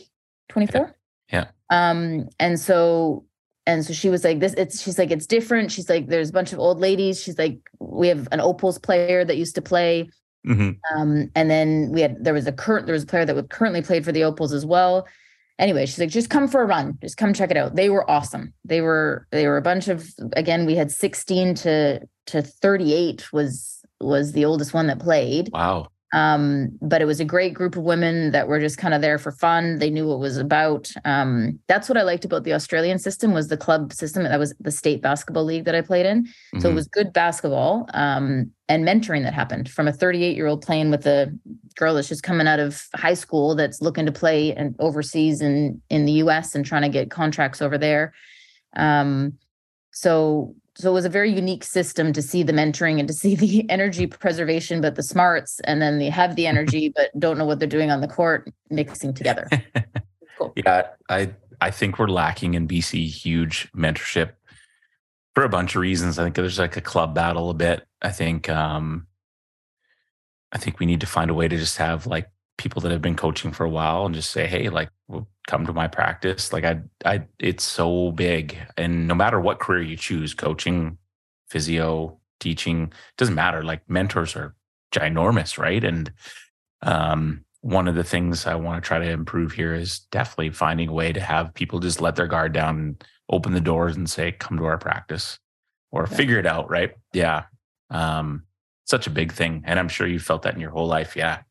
24. Yeah. yeah. Um, and so and so she was like this it's she's like it's different she's like there's a bunch of old ladies she's like we have an opals player that used to play mm-hmm. um, and then we had there was a current there was a player that would currently played for the opals as well anyway she's like just come for a run. Just come check it out. They were awesome. They were they were a bunch of again we had 16 to to 38 was was the oldest one that played. Wow um, but it was a great group of women that were just kind of there for fun. They knew what it was about. Um, that's what I liked about the Australian system was the club system. That was the state basketball league that I played in. Mm-hmm. So it mm-hmm. was good basketball um, and mentoring that happened from a 38 year old playing with a girl that's just coming out of high school that's looking to play and overseas and in the US and trying to get contracts over there. Um, so so it was a very unique system to see the mentoring and to see the energy preservation but the smarts and then they have the energy but don't know what they're doing on the court mixing together. Cool. yeah i i think we're lacking in bc huge mentorship for a bunch of reasons. I think there's like a club battle a bit. I think um i think we need to find a way to just have like people that have been coaching for a while and just say hey like come to my practice. Like I, I, it's so big, and no matter what career you choose, coaching, physio, teaching, doesn't matter. Like mentors are ginormous, right? And um, one of the things I want to try to improve here is definitely finding a way to have people just let their guard down and open the doors and say, "Come to our practice," or yeah. figure it out. Right? Yeah. Um, such a big thing, and I'm sure you felt that in your whole life. Yeah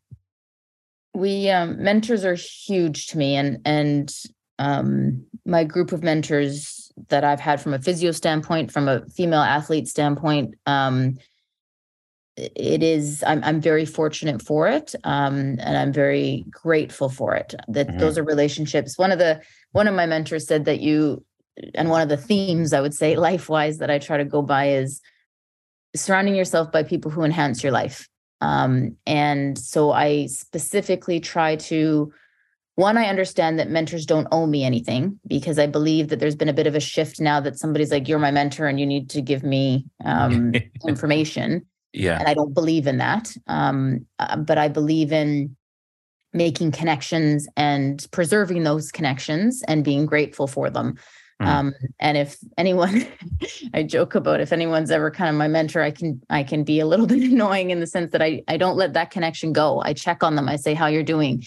we um, mentors are huge to me and and um, my group of mentors that I've had from a physio standpoint, from a female athlete standpoint, um, it is I'm I'm very fortunate for it, um, and I'm very grateful for it. That mm-hmm. those are relationships. One of the one of my mentors said that you, and one of the themes I would say life wise that I try to go by is surrounding yourself by people who enhance your life. Um, and so I specifically try to, one, I understand that mentors don't owe me anything because I believe that there's been a bit of a shift now that somebody's like, you're my mentor and you need to give me um, information. Yeah. And I don't believe in that. Um, uh, but I believe in making connections and preserving those connections and being grateful for them. Mm. Um, and if anyone, I joke about if anyone's ever kind of my mentor, I can I can be a little bit annoying in the sense that I I don't let that connection go. I check on them. I say how you're doing.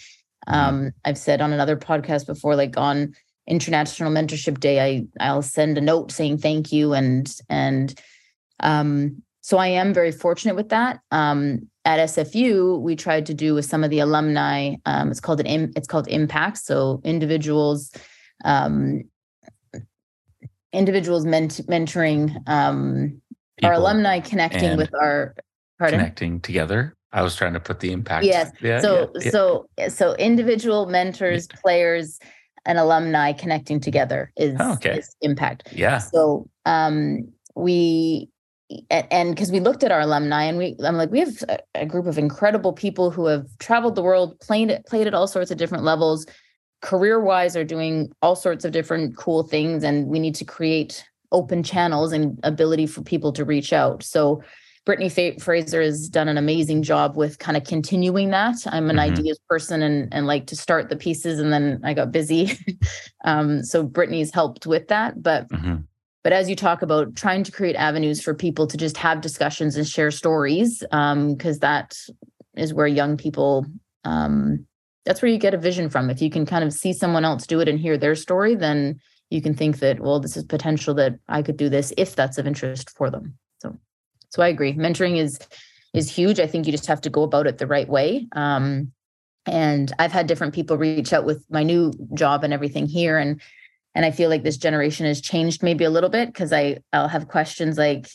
Mm. Um, I've said on another podcast before, like on International Mentorship Day, I I'll send a note saying thank you and and um, so I am very fortunate with that. Um, at SFU, we tried to do with some of the alumni. Um, it's called an it's called impact. So individuals, um, individuals ment- mentoring um, our alumni, connecting with our pardon? connecting together. I was trying to put the impact. Yes. Yeah, so yeah, yeah. so so individual mentors, players, and alumni connecting together is, oh, okay. is impact. Yeah. So um, we and because we looked at our alumni and we i'm like we have a, group of incredible people who have traveled the world played it played at all sorts of different levels career wise are doing all sorts of different cool things and we need to create open channels and ability for people to reach out. So brittany fraser has done an amazing job with kind of continuing that. I'm an mm-hmm. ideas person and, and like to start the pieces and then i got busy. Um, so brittany's helped with that but mm-hmm. but as you talk about trying to create avenues for people to just have discussions and share stories, because um, that is where young people, um, that's where you get a vision from. If you can kind of see someone else do it and hear their story, then you can think that, well, this is potential that I could do this if that's of interest for them. So, so I agree. Mentoring is is huge. I think you just have to go about it the right way. Um, and I've had different people reach out with my new job and everything here, and and i feel like this generation has changed maybe a little bit because i i'll have questions like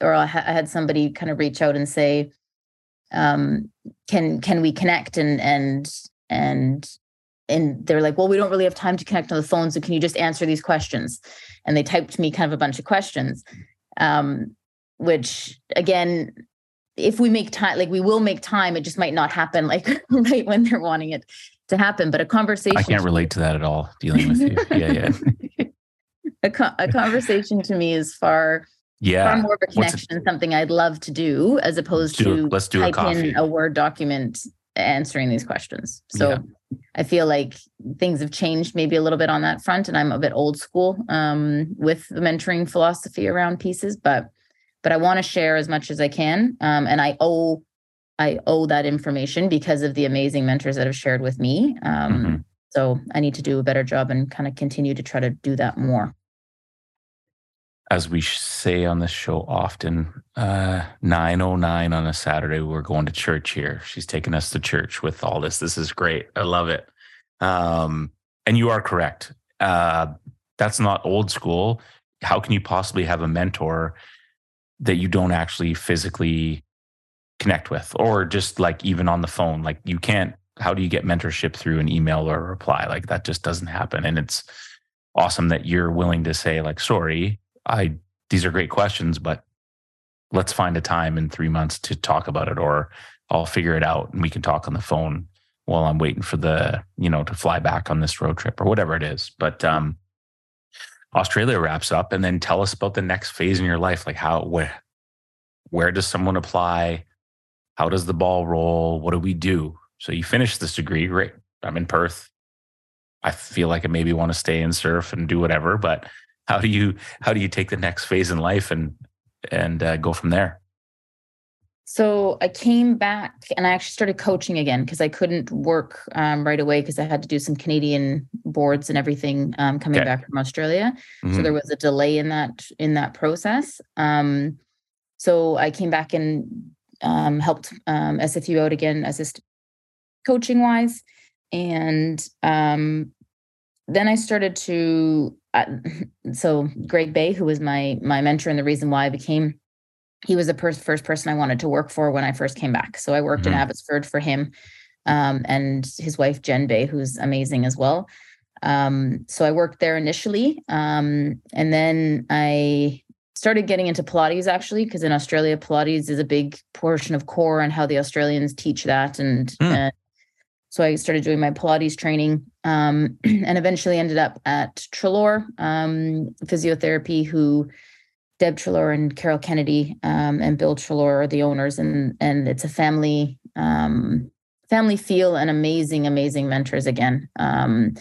or ha- i had somebody kind of reach out and say um can can we connect and and and and they're like well we don't really have time to connect on the phone so can you just answer these questions and they typed me kind of a bunch of questions um which again if we make time like we will make time it just might not happen like right when they're wanting it to happen, but a conversation. I can't relate to that at all. Dealing with you, yeah, yeah. a, co- a conversation to me is far, yeah, far more of a connection. Something I'd love to do as opposed do, to let's do type a in a word document answering these questions. So. Yeah. I feel like things have changed maybe a little bit on that front, and I'm a bit old school um, with the mentoring philosophy around pieces. But but I want to share as much as I can, um, and I owe I owe that information because of the amazing mentors that have shared with me. Um, mm-hmm. So I need to do a better job and kind of continue to try to do that more. As we say on this show often, uh, 909 on a Saturday, we're going to church here. She's taking us to church with all this. This is great. I love it. Um, and you are correct. Uh, that's not old school. How can you possibly have a mentor that you don't actually physically connect with or just like even on the phone like you can't how do you get mentorship through an email or a reply like that just doesn't happen and it's awesome that you're willing to say like sorry i these are great questions but let's find a time in 3 months to talk about it or I'll figure it out and we can talk on the phone while I'm waiting for the, you know, to fly back on this road trip or whatever it is. But um Australia wraps up and then tell us about the next phase in your life like how where where does someone apply how does the ball roll? What do we do? So you finish this degree, right? I'm in Perth. I feel like I maybe want to stay and surf and do whatever, but how do you how do you take the next phase in life and and uh, go from there? So I came back and I actually started coaching again because I couldn't work um, right away because I had to do some Canadian boards and everything um, coming okay. back from Australia. Mm-hmm. So there was a delay in that in that process. Um, so I came back and um, helped um, SFU out again, assist coaching wise. And um, then I started to, uh, so Greg Bay, who was my my mentor and the reason why I became, he was the per- first person I wanted to work for when I first came back. So I worked mm-hmm. in Abbotsford for him um, and his wife Jen Bay, who's amazing as well. Um, so I worked there initially, um, and then I started getting into Pilates actually, because in Australia, Pilates is a big portion of core and how the Australians teach that. And, mm. and so I started doing my Pilates training um, and eventually ended up at Treloar um, Physiotherapy, who Deb Treloar and Carol Kennedy um, and Bill Treloar are the owners, and and it's a family um, family feel and amazing, amazing mentors again. Um,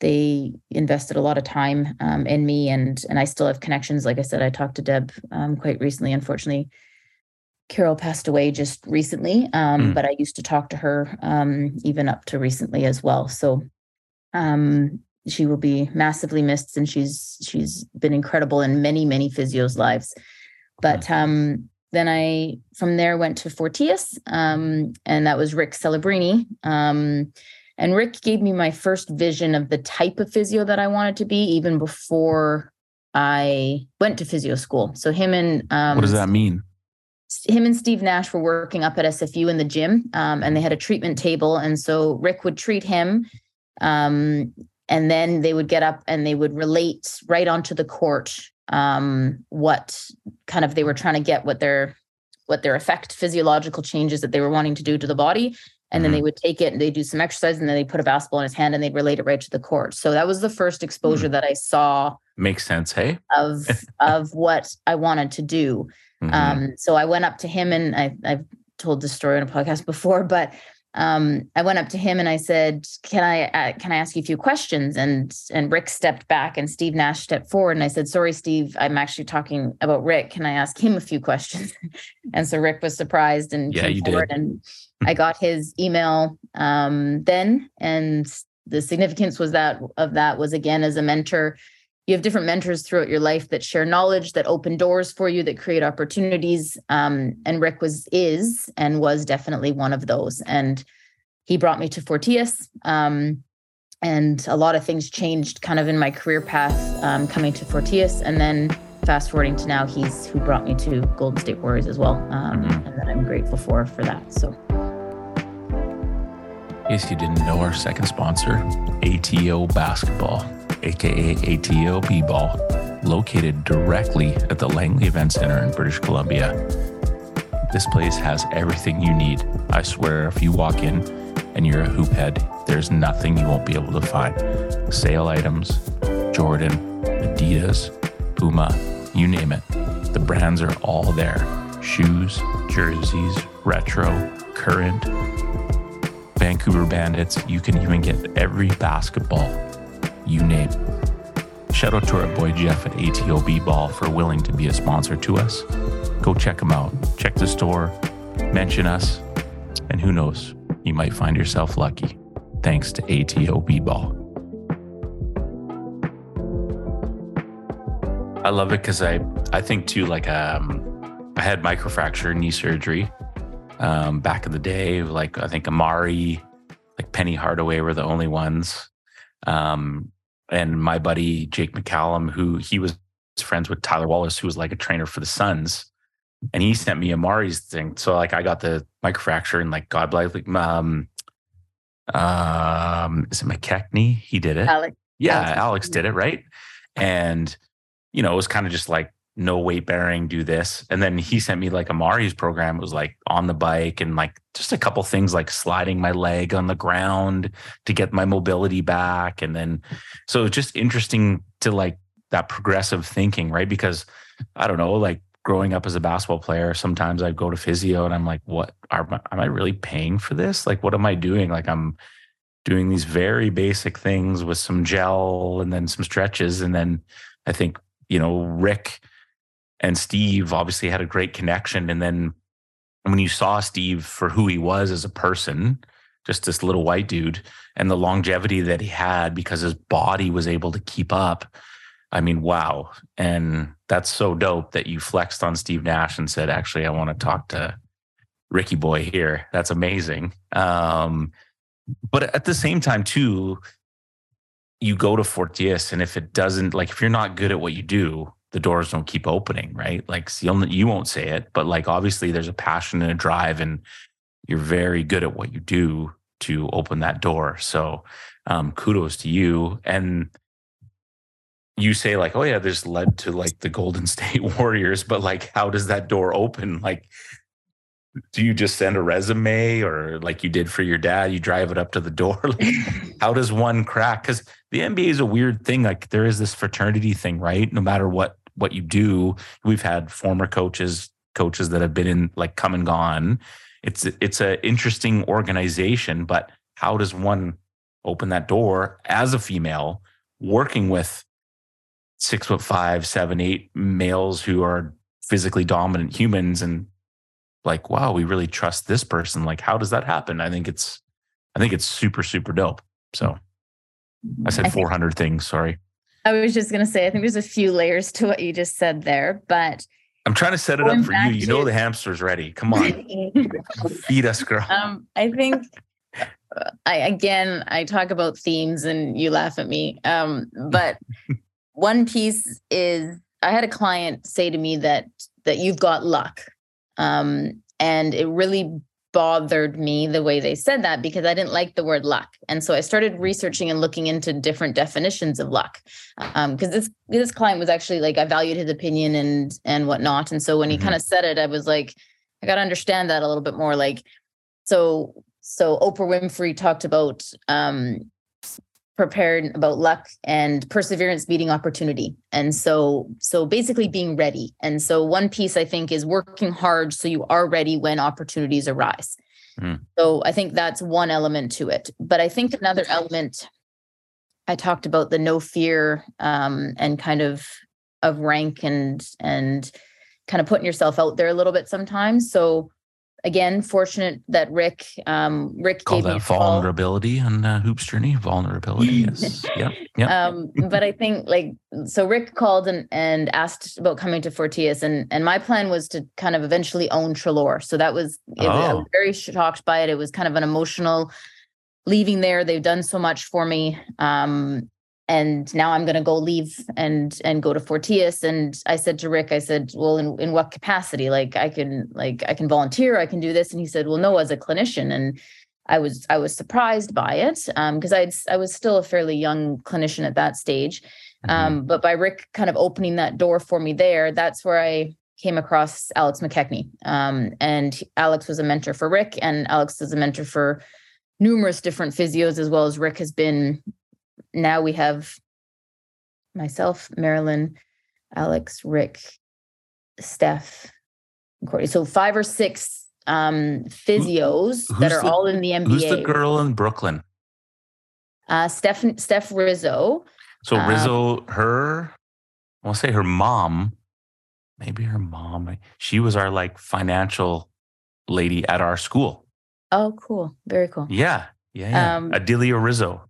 they invested a lot of time um, in me and and I still have connections. Like I said, I talked to Deb quite recently. Unfortunately, Carol passed away just recently, um, mm. but I used to talk to her um, even up to recently as well. So, um, she will be massively missed and she's she's been incredible in many many physios lives. But um then i from there went to fortius um and that was rick celebrini. Um and rick gave me my first vision of the type of physio that i wanted to be even before i went to physio school. So him and um what does that mean him and Steve Nash were working up at SFU in the gym, um, and they had a treatment table. And so Rick would treat him, um, and then they would get up and they would relate right onto the court um, what kind of they were trying to get what their what their effect physiological changes that they were wanting to do to the body and mm-hmm. then they mm-hmm. would take it and they do some exercise and then they put a basketball in his hand and they'd relate it right to the court so that was the first exposure mm-hmm. that i saw makes sense hey of of what i wanted to do mm-hmm. um, so i went up to him and I, i've told this story on a podcast before but um, I went up to him and I said, "Can I uh, can I ask you a few questions?" And and Rick stepped back and Steve Nash stepped forward and I said, "Sorry, Steve, I'm actually talking about Rick. Can I ask him a few questions?" and so Rick was surprised and yeah, you did. And I got his email um, then, and the significance was that of that was again as a mentor you have different mentors throughout your life that share knowledge that open doors for you that create opportunities um, and rick was is and was definitely one of those. And he brought me to fortius um, and a lot of things changed kind of in my career path um, coming to fortius. And then fast forwarding to now he's who brought me to golden state warriors as well um, mm-hmm. and that i'm grateful for for that so. In case you didn't know our second sponsor ato basketball aka ATO B Ball, located directly at the Langley Event Center in British Columbia. This place has everything you need. I swear, if you walk in and you're a hoop head, there's nothing you won't be able to find. Sale items, Jordan, Adidas, Puma, you name it. The brands are all there shoes, jerseys, retro, current, Vancouver Bandits. You can even get every basketball you name. Shout out to our boy Jeff at ATOB Ball for willing to be a sponsor to us. Go check them out. Check the store, mention us, and who knows, you might find yourself lucky. Thanks to ATOB Ball. I love it because I, I think too, like um, I had microfracture knee surgery um, back in the day. Like I think Amar'e, like Penny Hardaway were the only ones. Um, and my buddy Jake McCallum, who he was friends with Tyler Wallace, who was like a trainer for the Suns, and he sent me Amar'e's thing. So like I got the microfracture and like God bless like um um is it McKechnie? He did it. Alex. Yeah, Alex, Alex did it, right? And you know, it was kind of just like no weight bearing, do this. And then he sent me like Amar'e's program. It was like on the bike and like just a couple things like sliding my leg on the ground to get my mobility back. And then so it's just interesting to like that progressive thinking, right? Because I don't know, like growing up as a basketball player, sometimes I go to physio and I'm like, what are am I really paying for this? Like, what am I doing? Like I'm doing these very basic things with some gel and then some stretches. And then I think, you know, Rick and Steve obviously had a great connection. And then when you saw Steve for who he was as a person, just this little white dude, and the longevity that he had because his body was able to keep up. I mean, wow. And that's so dope that you flexed on Steve Nash and said, actually, I want to talk to Ricky Boy here. That's amazing. Um, but at the same time, too, you go to Fortius, and if it doesn't, like, if you're not good at what you do, the doors don't keep opening, right? Like you'll, you won't say it, but like obviously there's a passion and a drive, and you're very good at what you do to open that door. So um, kudos to you. And you say like, oh yeah, this led to like the Golden State Warriors, but like, how does that door open? Like, do you just send a resume or like you did for your dad you drive it up to the door like, how does one crack because the nba is a weird thing like there is this fraternity thing right no matter what what you do we've had former coaches coaches that have been in like come and gone it's it's an interesting organization but how does one open that door as a female working with six foot five seven eight males who are physically dominant humans and like, wow, we really trust this person. Like, how does that happen? I think it's, I think it's super, super dope. So, I said 400 things. Sorry. I was just going to say, I think there's a few layers to what you just said there, but I'm trying to set it up for you. You know, the hamster's ready. Come on. Feed us, girl. Um, I think I, again, I talk about themes and you laugh at me. Um, but one piece is I had a client say to me that, that you've got luck. Um, and it really bothered me the way they said that because I didn't like the word luck. And so I started researching and looking into different definitions of luck. Um, because this this client was actually like I valued his opinion and and whatnot. And so when he mm-hmm. kind of said it, I was like, I gotta understand that a little bit more. Like, so so Oprah Winfrey talked about um prepared about luck and perseverance beating opportunity. And so so basically being ready. And so one piece i think is working hard so you are ready when opportunities arise. Mm. so i think that's one element to it. But i think another element i talked about the no fear um, and kind of of rank and and kind of putting yourself out there a little bit sometimes. So again, fortunate that Rick, um, Rick call that vulnerability on uh, Hoops Journey. Vulnerability, yes, yeah, yeah. Um, but I think like so, Rick called and and asked about coming to Fortius, and and my plan was to kind of eventually own Treloar. So that was, oh. was I was oh. very shocked by it. It was kind of an emotional leaving there. They've done so much for me. Um, and now I'm going to go leave and and go to Fortius. And I said to Rick, I said, well, in, in what capacity? Like I can like I can volunteer, I can do this. And he said, well, no, as a clinician. And I was I was surprised by it because um, I I was still a fairly young clinician at that stage. Mm-hmm. Um, but by Rick kind of opening that door for me there, that's where I came across Alex McKechnie. Um, and Alex was a mentor for Rick, and Alex is a mentor for numerous different physios as well as Rick has been now we have myself, Marilyn, Alex, Rick, Steph, Courtney. So five or six um, physios Who, that are the, all in the NBA. Who's the girl in Brooklyn? Uh, Steph, Steph Rizzo. So um, Rizzo, her, I'll say her mom, maybe her mom. She was our like financial lady at our school. Oh, cool. Very cool. Yeah. Yeah. yeah. Um, Adelia Rizzo.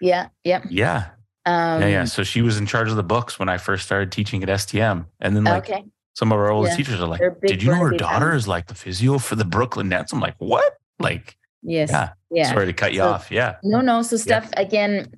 Yeah. Yep. Yeah. Um, yeah, yeah. So she was in charge of the books when I first started teaching at STM, and then like okay. some of our oldest yeah. teachers are like, "Did you know her daughter is like the physio for the Brooklyn Nets?" I'm like, "What?" Like, yes, yeah, yeah. Sorry to cut you so, off. Yeah. No, no. So Steph, yeah. again,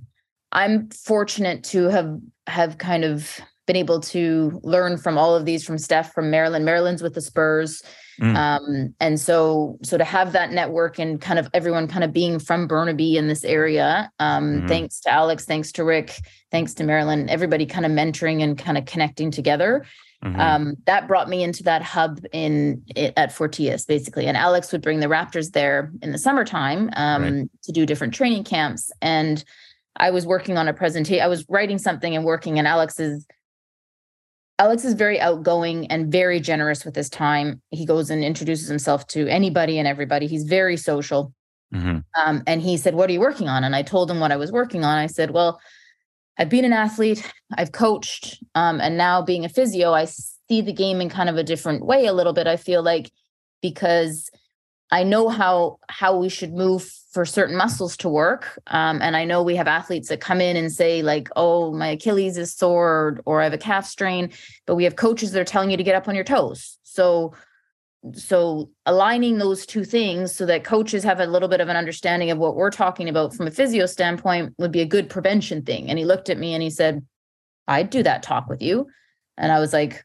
I'm fortunate to have have kind of been able to learn from all of these from Steph, from Marilyn. Marilyn's with the Spurs. Mm. Um, and so, so to have that network and kind of everyone kind of being from Burnaby in this area, um, mm-hmm. thanks to Alex, thanks to Rick, thanks to Marilyn, everybody kind of mentoring and kind of connecting together. Mm-hmm. Um, that brought me into that hub in at Fortius basically. And Alex would bring the Raptors there in the summertime um, right. to do different training camps. And I was working on a presentation. I was writing something and working, and Alex is Alex is very outgoing and very generous with his time. He goes and introduces himself to anybody and everybody. He's very social. Mm-hmm. Um, and he said, What are you working on? And I told him what I was working on. I said, Well, I've been an athlete, I've coached, um, and now being a physio, I see the game in kind of a different way a little bit. I feel like because I know how how we should move for certain muscles to work. Um, and I know we have athletes that come in and say, like, oh, my Achilles is sore or I have a calf strain, but we have coaches that are telling you to get up on your toes. So so aligning those two things so that coaches have a little bit of an understanding of what we're talking about from a physio standpoint would be a good prevention thing. And he looked at me and he said, I'd do that talk with you. And I was like,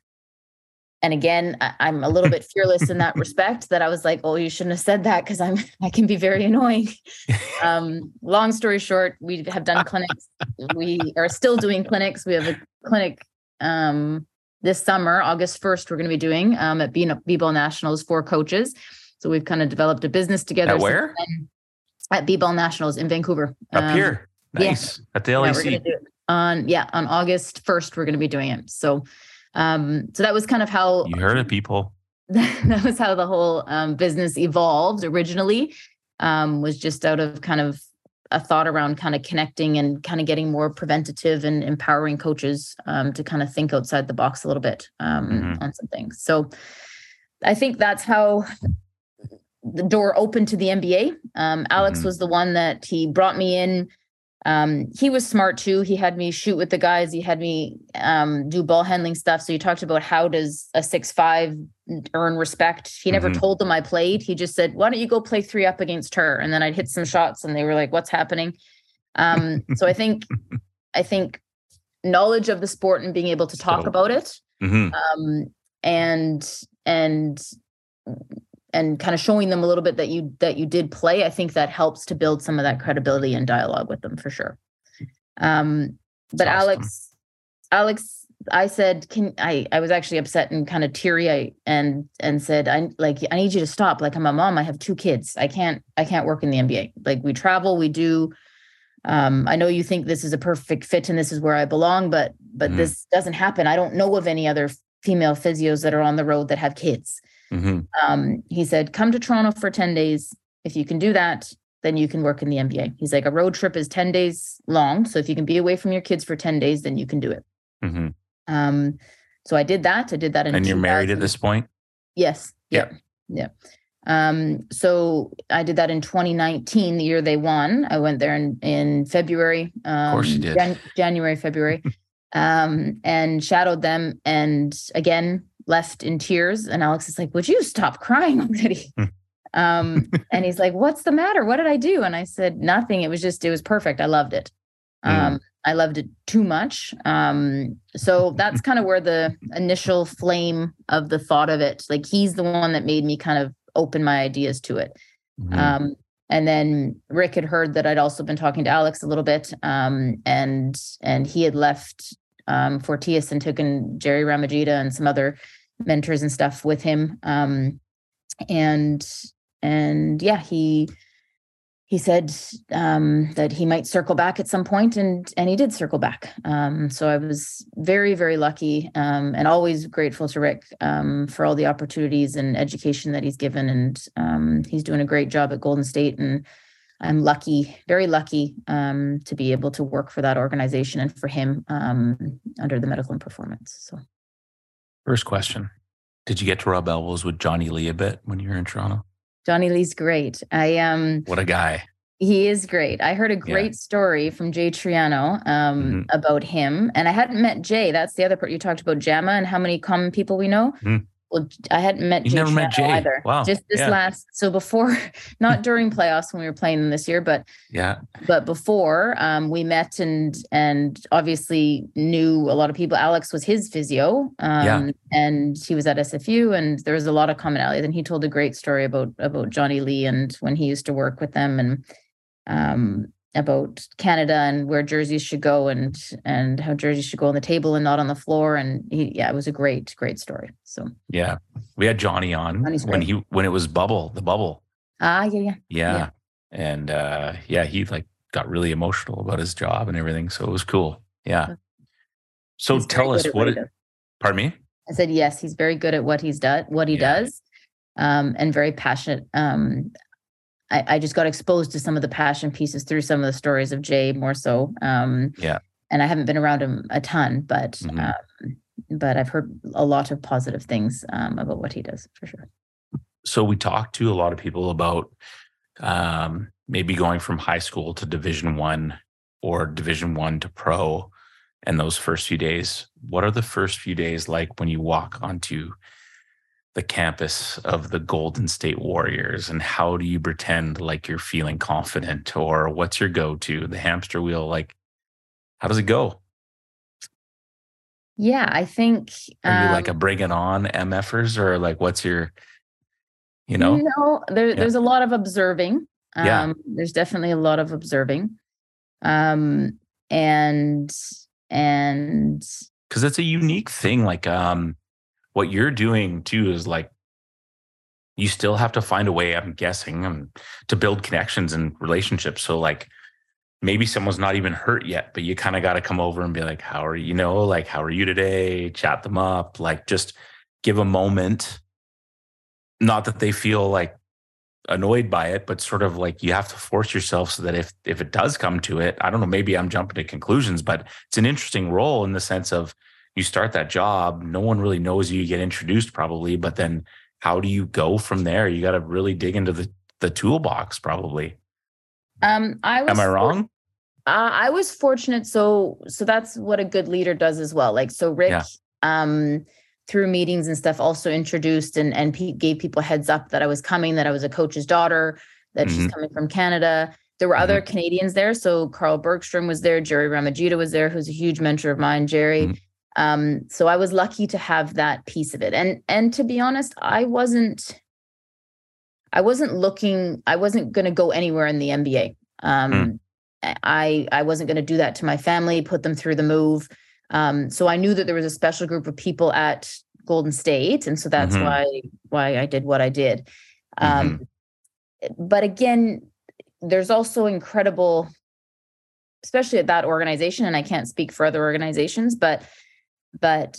and again I, am a little bit fearless in that respect that i was like oh you shouldn't have said that because i'm i can be very annoying. Um, long story short we have done clinics. We are still doing clinics. We have a clinic um, this summer august 1st we're going to be doing um, at b-ball nationals for coaches. So we've kind of developed a business together at where? at b-ball nationals in vancouver. Up um, here. nice. Yeah. at the lec yeah, on yeah on august 1st we're going to be doing it. So um, so that was kind of how you heard it, people. that was how the whole um, business evolved originally. Um, was just out of kind of a thought around kind of connecting and kind of getting more preventative and empowering coaches um, to kind of think outside the box a little bit um, mm-hmm. on some things. So I think that's how the door opened to the NBA. Um, Alex mm-hmm. was the one that he brought me in um, he was smart too. He had me shoot with the guys. He had me um, do ball handling stuff. So you talked about how does a six five earn respect. He never mm-hmm. told them I played. He just said, "Why don't you go play three up against her?" And then I'd hit some shots, and they were like, "What's happening?" Um, so I think, I think knowledge of the sport and being able to talk so, about it, mm-hmm. um, and and and kind of showing them a little bit that you that you did play i think that helps to build some of that credibility and dialogue with them for sure. Um but awesome. alex alex i said can i i was actually upset and kind of teary and and said i like i need you to stop. Like i'm a mom. I have two kids. I can't i can't work in the nba like we travel we do um i know you think this is a perfect fit and this is where i belong but but mm-hmm. this doesn't happen. I don't know of any other female physios that are on the road that have kids Mm-hmm. Um, he said, come to Toronto for 10 days. If you can do that, then you can work in the NBA. He's like, a road trip is 10 days long. So if you can be away from your kids for 10 days, then you can do it. Mm-hmm. Um, so I did that. I did that. In and you're married at this point? Yes. Yeah. Yeah. Um, so I did that in 2019, the year they won. I went there in, in February. Um, of course you did. Jan- January, February. um, and shadowed them. And again, left in tears. And Alex is like, Would you stop crying already? Hmm. um, and he's like, What's the matter? What did I do? And I said, Nothing. It was just, it was perfect. I loved it. Hmm. Um, mm. I loved it too much. Um, so that's kind of where the initial flame of the thought of it, like he's the one that made me kind of open my ideas to it. Mm-hmm. Um, and then Rick had heard that I'd also been talking to Alex a little bit, um, and and he had left um, Fortius and took in Jerry Ramagita and some other mentors and stuff with him. Um, and and yeah, he he said um, that he might circle back at some point, and and he did circle back. Um, so I was very very lucky, um, and always grateful to Rick um, for all the opportunities and education that he's given, and um, he's doing a great job at Golden State, and I'm lucky, very lucky, um, to be able to work for that organization and for him under the medical and performance. So, first question: Did you get to rub elbows with Johnny Lee a bit when you were in Toronto? Johnny Lee's great. I um what a guy. He is great. I heard a great yeah. story from Jay Triano um, mm-hmm. about him, and I hadn't met Jay. That's the other part you talked about, Jama, and how many common people we know. Mm-hmm. Well, I hadn't met you Jay never met Jay either. Wow. Just this yeah. last, so before, not during playoffs when we were playing them this year, but yeah, but before, um, we met and and obviously knew a lot of people. Alex was his physio, um, yeah. and he was at SFU, and there was a lot of commonalities. And he told a great story about about Johnny Lee and when he used to work with them, and um, about Canada and where jerseys should go and and how jerseys should go on the table and not on the floor. And he, yeah, it was a great, great story. So yeah, we had Johnny on when he when it was bubble, the bubble. Ah, yeah, yeah, yeah, yeah. And uh, yeah, he like got really emotional about his job and everything. So it was cool. Yeah. So he's tell us what. It, pardon me. I said yes. He's very good at what he's done, what he yeah. does, um, and very passionate um, I, I just got exposed to some of the passion pieces through some of the stories of Jay more so. Um, yeah. And I haven't been around him a ton, but mm-hmm. um, but I've heard a lot of positive things um, about what he does for sure. So we talked to a lot of people about um, maybe going from high school to Division One or Division One to pro, and those first few days. What are the first few days like when you walk onto the campus of the Golden State Warriors and how do you pretend like you're feeling confident or what's your go to? The hamster wheel, like, how does it go? Yeah, I think. Are you like a um bring it on MFers or like what's your, you know? No, there, yeah. there's a lot of observing. Um, yeah. There's definitely a lot of observing. Um, and, and, because it's a unique thing. Like, um, what you're doing too is like you still have to find a way i'm guessing um, to build connections and relationships. So like maybe someone's not even hurt yet but you kind of got to come over and be like how are you, you know like how are you today? Chat them up. Like just give a moment. Not that they feel like annoyed by it but sort of like you have to force yourself so that if if it does come to it i don't know maybe i'm jumping to conclusions but it's an interesting role in the sense of you start that job, no one really knows you, you get introduced probably, but then how do you go from there? You got to really dig into the, the toolbox probably. Um, I was Am I wrong? Uh, I was fortunate. So, so that's what a good leader does as well. Like, so Rick, yeah. um, through meetings and stuff, also introduced and and pe- gave people heads up that I was coming, that I was a coach's daughter, that mm-hmm. she's coming from Canada. There were mm-hmm. other Canadians there. So Carl Bergstrom was there, Jerry Ramajita was there, who's a huge mentor of mine, Jerry. Mm-hmm. Um, so I was lucky to have that piece of it. And and to be honest, I wasn't I wasn't looking, I wasn't going to go anywhere in the NBA. Um, mm. I I wasn't going to do that to my family, put them through the move. Um, so I knew that there was a special group of people at Golden State, and so that's mm-hmm. why why I did what I did. Um, mm-hmm. But again, there's also incredible, especially at that organization, and I can't speak for other organizations, but but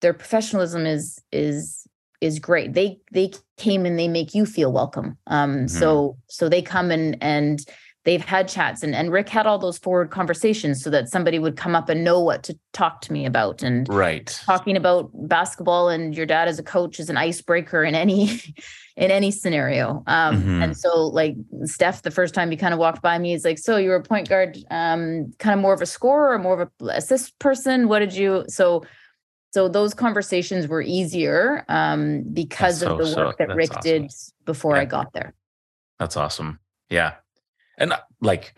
their professionalism is is is great. They they came and they make you feel welcome. Um, mm-hmm. so so they come and and they've had chats and, and Rick had all those forward conversations so that somebody would come up and know what to talk to me about. And right. talking about basketball and your dad as a coach is an icebreaker in any in any scenario. Um, mm-hmm. and so like Steph, the first time he kind of walked by me, he's like, So you were a point guard, um, kind of more of a scorer or more of a assist person? What did you so so those conversations were easier um, because of the work so, that Rick awesome. did before yeah. I got there. That's awesome. Yeah. And uh, like,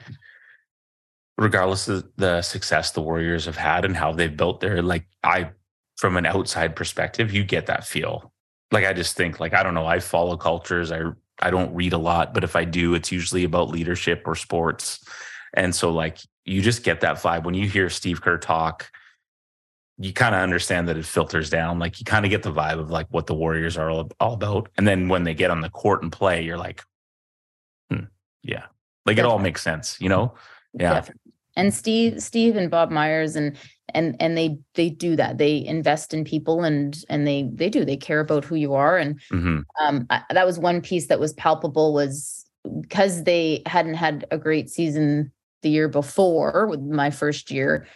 regardless of the success the Warriors have had and how they've built their, like, I, from an outside perspective, you get that feel. Like, I just think, like, I don't know, I follow cultures. I, I don't read a lot, but if I do, it's usually about leadership or sports. And so, like, you just get that vibe when you hear Steve Kerr talk you kind of understand that it filters down. Like you kind of get the vibe of like what the Warriors are all, all about. And then when they get on the court and play, you're like, hmm, yeah, like Definitely. it all makes sense, you know? Yeah. Definitely. And Steve, Steve and Bob Myers and and and they they do that. They invest in people and and they they do. They care about who you are. And mm-hmm. um, I, that was one piece that was palpable was because they hadn't had a great season the year before with my first year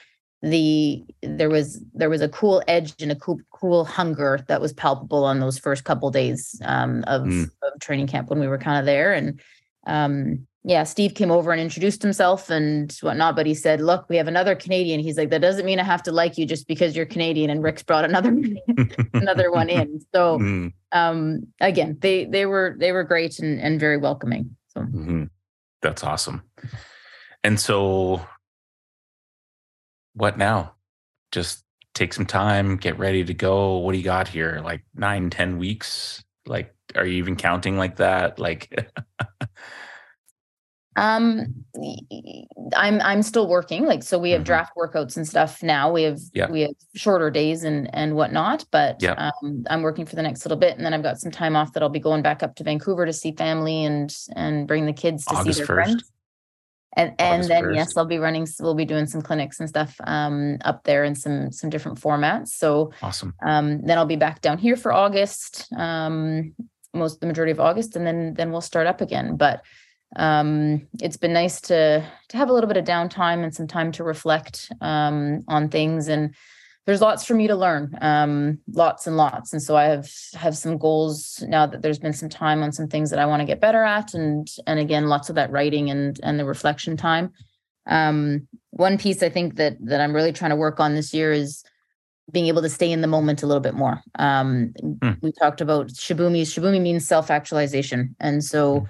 the there was there was a cool edge and a cool cool hunger that was palpable on those first couple days um, of, mm. of training camp when we were kind of there and um, yeah steve came over and introduced himself and whatnot but he said look we have another canadian he's like that doesn't mean i have to like you just because you're canadian and rick's brought another another one in so mm. um, again they they were they were great and, and very welcoming so mm-hmm. that's awesome and so what now? Just take some time, get ready to go. What do you got here? Like nine, ten weeks? Like, are you even counting like that? Like, um, I'm I'm still working. Like, so we have mm-hmm. draft workouts and stuff now. We have yeah. we have shorter days and and whatnot. But yeah. um, I'm working for the next little bit, and then I've got some time off that I'll be going back up to Vancouver to see family and and bring the kids to August see their 1st. friends and and then 1st. yes i'll be running we'll be doing some clinics and stuff um, up there in some some different formats so awesome um, then i'll be back down here for august um, most the majority of august and then then we'll start up again but um, it's been nice to to have a little bit of downtime and some time to reflect um, on things and there's lots for me to learn um, lots and lots. And so i have have some goals now that there's been some time on some things that i want to get better at and and again lots of that writing and and the reflection time. Um, one piece i think that that i'm really trying to work on this year is being able to stay in the moment a little bit more. Um, mm. we talked about shibumi. Shibumi means self-actualization. And so hmm.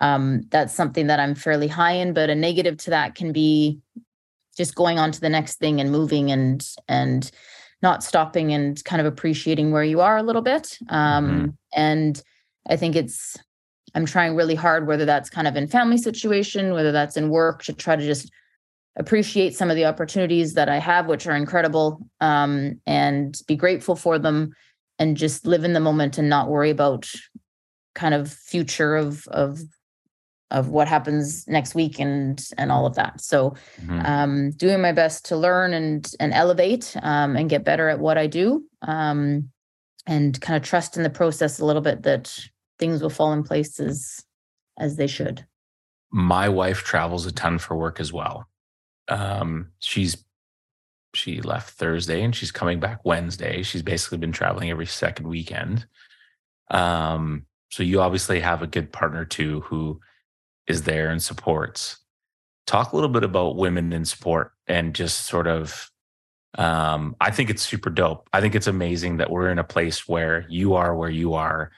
Um, that's something that i'm fairly high in but a negative to that can be just going on to the next thing and moving and and not stopping and kind of appreciating where you are a little bit um, mm-hmm. and i think it's i'm trying really hard whether that's kind of in family situation whether that's in work to try to just appreciate some of the opportunities that i have which are incredible um, and be grateful for them and just live in the moment and not worry about kind of future of of of what happens next week and and all of that. So mm-hmm. um, doing my best to learn and and elevate um, and get better at what i do um, and kind of trust in the process a little bit that things will fall in place as as they should. My wife travels a ton for work as well. Um, she's she left thursday and she's coming back wednesday. She's basically been traveling every second weekend. Um, so you obviously have a good partner too who is there and supports. talk a little bit about women in sport and just sort of um, I think it's super dope. I think it's amazing that we're in a place where you are where you are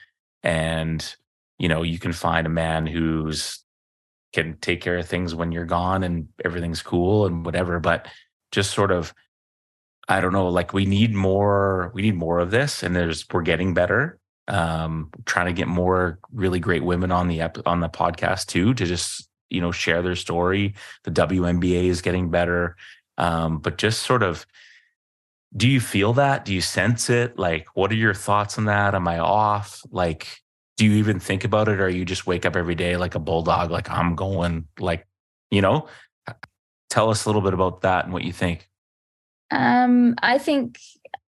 and you know, you can find a man who's can take care of things when you're gone and everything's cool and whatever, but just sort of I don't know, like we need more we need more of this and there's we're getting better. Um trying to get more really great women on the on the podcast too to just, you know, share their story. The WNBA is getting better. Um but just sort of do you feel that? Do you sense it? Like what are your thoughts on that? Am I off? Like do you even think about it or you just wake up every day like a bulldog like i'm going like you know tell us a little bit about that and what you think um i think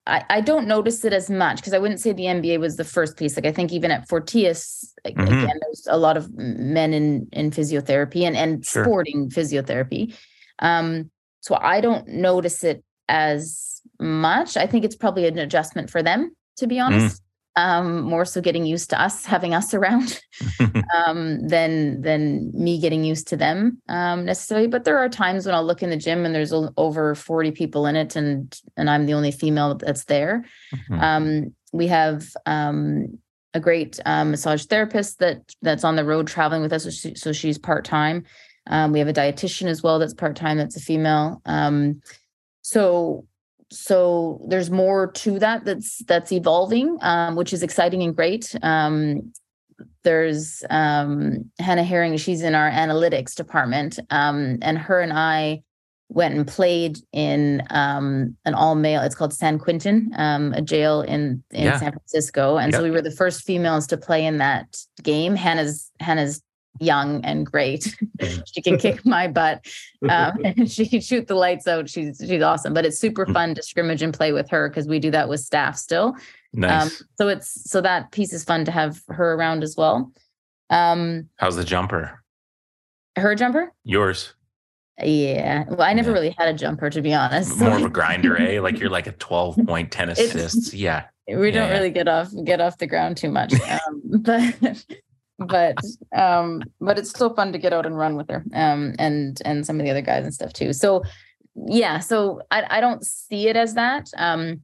I, I don't notice it as much because I wouldn't say the NBA was the first piece. Like I think even at Fortius, mm-hmm. again, there's a lot of men in in physiotherapy and and sure. sporting physiotherapy. Um, so I don't notice it as much. I think it's probably an adjustment for them, to be mm. honest um, more so getting used to us having us around um, than than me getting used to them um, necessarily. But there are times when I'll look in the gym and there's over 40 people in it, and and I'm the only female that's there. Mm-hmm. Um, we have um, a great um, massage therapist that that's on the road traveling with us, so, she, so she's part time. we have a dietitian as well that's part time. That's a female. so so there's more to that that's that's evolving um, which is exciting and great. Um, there's um, hannah herring she's in our analytics department um, and her and i went and played in um, an all male it's called san quentin um, a jail in in yeah. san francisco. And so we were the first females to play in that game. Hannah's hannah's young and great. Mm-hmm. she can kick my butt. Um, and she can shoot the lights out. She's she's awesome. But it's super mm. fun to scrimmage and play with her because we do that with staff still. Nice. Um, so it's so that piece is fun to have her around as well. Um, How's the jumper? Her jumper? Yours. Yeah. Well, I never yeah. really had a jumper to be honest. More of a grinder, eh? Like you're like a 12 point 10 assists. yeah. We don't really get off get off the ground too much. Um, but but um but it's still fun to get out and run with her um and and some of the other guys and stuff too. So yeah so i, I don't see it as that. Um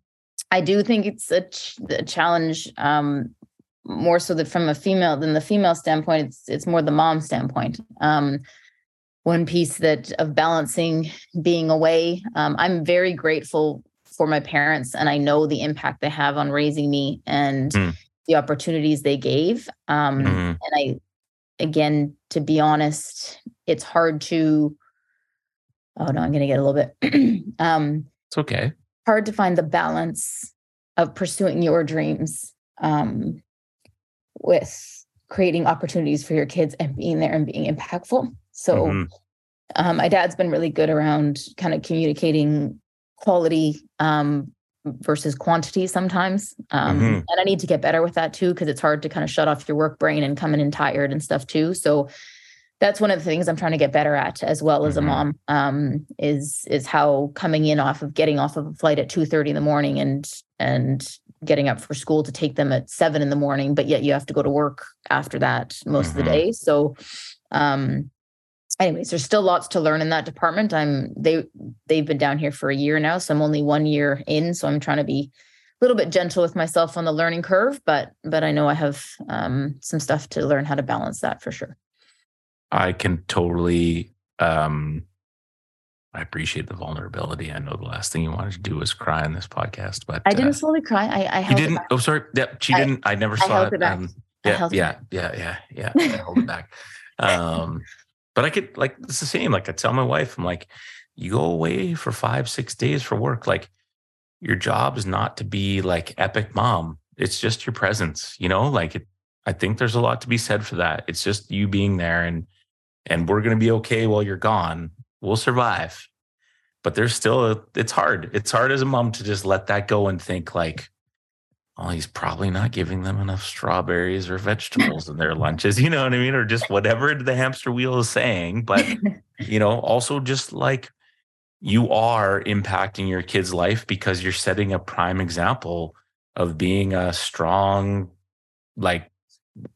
i do think it's a, ch- a challenge um more so that from a female than the female standpoint it's it's more the mom standpoint. Um one piece that of balancing being away um i'm very grateful for my parents and i know the impact they have on raising me and mm the opportunities they gave. Um, mm-hmm. And I, again, to be honest, it's hard to. Oh no, I'm going to get a little bit. um, it's okay. Hard to find the balance of pursuing your dreams um, with creating opportunities for your kids and being there and being impactful. So, mm-hmm. um, my dad's been really good around kind of communicating quality um, versus quantity sometimes. Um, mm-hmm. And I need to get better with that too, because it's hard to kind of shut off your work brain and come in and tired and stuff too. So that's one of the things I'm trying to get better at as well as mm-hmm. a mom um, is is how coming in off of getting off of a flight at 2 30 in the morning and and getting up for school to take them at seven in the morning, but yet you have to go to work after that most mm-hmm. of the mm-hmm. day. So um anyways, there's still lots to learn in that department. I'm they they've been down here for a year now, so I'm only one year in. So I'm trying to be a little bit gentle with myself on the learning curve, but but I know I have um, some stuff to learn how to balance that for sure. I can totally um I appreciate the vulnerability. I know the last thing you wanted to do was cry on this podcast, but I didn't uh, slowly cry. I, I held you didn't. Oh, sorry. Yep, she I, didn't. I never saw it. it um, yeah, yeah, yeah, yeah, yeah, yeah. I hold it back. Um, but I could like it's the same. Like I tell my wife, I'm like, you go away for five, six days for work. Like your job is not to be like epic mom. It's just your presence, you know, like it, I think there's a lot to be said for that. It's just you being there and and we're gonna be okay while you're gone. We'll survive. But there's still a, it's hard. It's hard as a mom to just let that go and think like, oh, he's probably not giving them enough strawberries or vegetables in their lunches, you know what I mean? Or just whatever the hamster wheel is saying. But, you know, also just like you are impacting your kid's life because you're setting a prime example of being a strong, like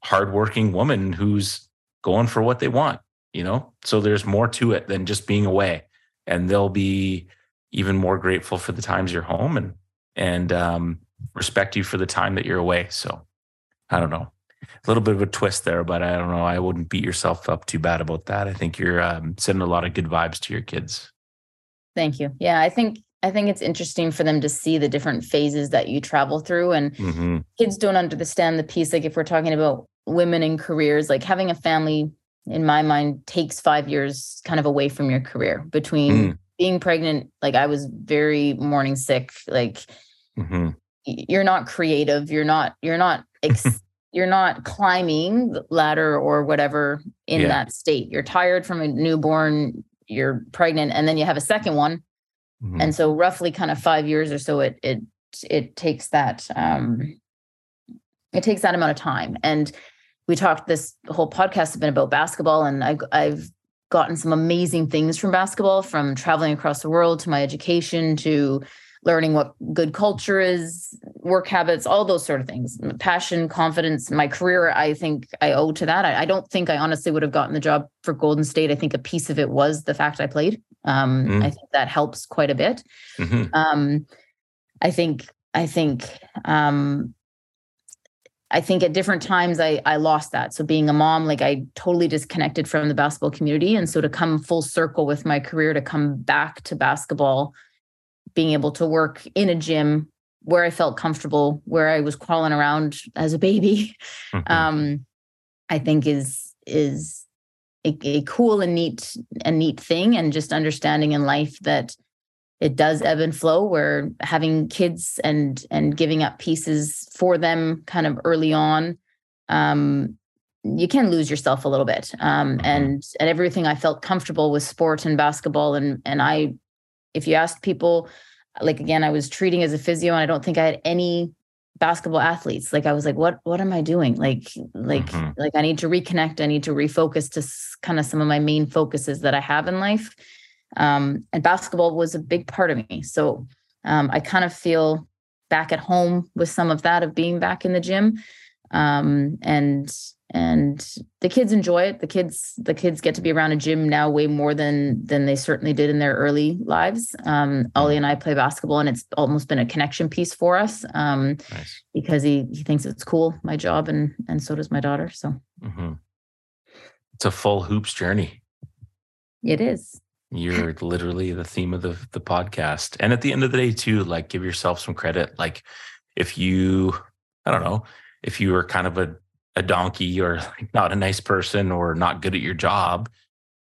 hardworking woman who's going for what they want, you know? So there's more to it than just being away. And they'll be even more grateful for the times you're home and and um, respect you for the time that you're away. So I don't know. A little bit of a twist there, but I don't know. I wouldn't beat yourself up too bad about that. I think you're um, sending a lot of good vibes to your kids. Thank you. Yeah, I think I think it's interesting for them to see the different phases that you travel through. And mm-hmm. kids don't understand the piece. Like if we're talking about women in careers, like having a family, in my mind, takes five years kind of away from your career between mm. being pregnant. Like I was very morning sick. Like mm-hmm. You're not creative. You're not, you're not, ex- you're not climbing the ladder or whatever in yeah. that state. You're tired from a newborn, you're pregnant, and then you have a second one Mm-hmm. And so roughly kind of five years or so it it it takes that um it takes that amount of time. And we talked this whole podcast has been about basketball and I I've gotten some amazing things from basketball from traveling across the world to my education to learning what good culture is, work habits, all those sort of things. Passion, confidence, my career, I think I owe to that. I, I, don't think I honestly would have gotten the job for Golden State. I think a piece of it was the fact I played. Um, mm. I think that helps quite a bit. Mm-hmm. Um, I think, I think, um, I think at different times I I lost that. So being a mom, like I totally disconnected from the basketball community. And so to come full circle with my career, to come back to basketball being able to work in a gym where I felt comfortable, where I was crawling around as a baby, mm-hmm. um, I think is is a, a, cool and neat and neat thing. And just understanding in life that it does ebb and flow. Where having kids and and giving up pieces for them kind of early on, um, you can lose yourself a little bit. Um, mm-hmm. And and everything I felt comfortable with sport and basketball, and and I, if you asked people like again i was treating as a physio and i don't think i had any basketball athletes. Like i was like what what am i doing? Like like mm-hmm. like i need to reconnect. I need to refocus to kind of some of my main focuses that i have in life. Um and basketball was a big part of me. So um i kind of feel back at home with some of that of being back in the gym. Um and and the kids enjoy it. The kids the kids get to be around a gym now way more than than they certainly did in their early lives. Um ollie and i play basketball and it's almost been a connection piece for us um nice. because he he thinks it's cool my job and and so does my daughter so. Mm-hmm. it's a full hoops journey. It is. You're literally the theme of the the podcast. And at the end of the day too like give yourself some credit. Like if you i don't know if you were kind of a a donkey or like not a nice person or not good at your job,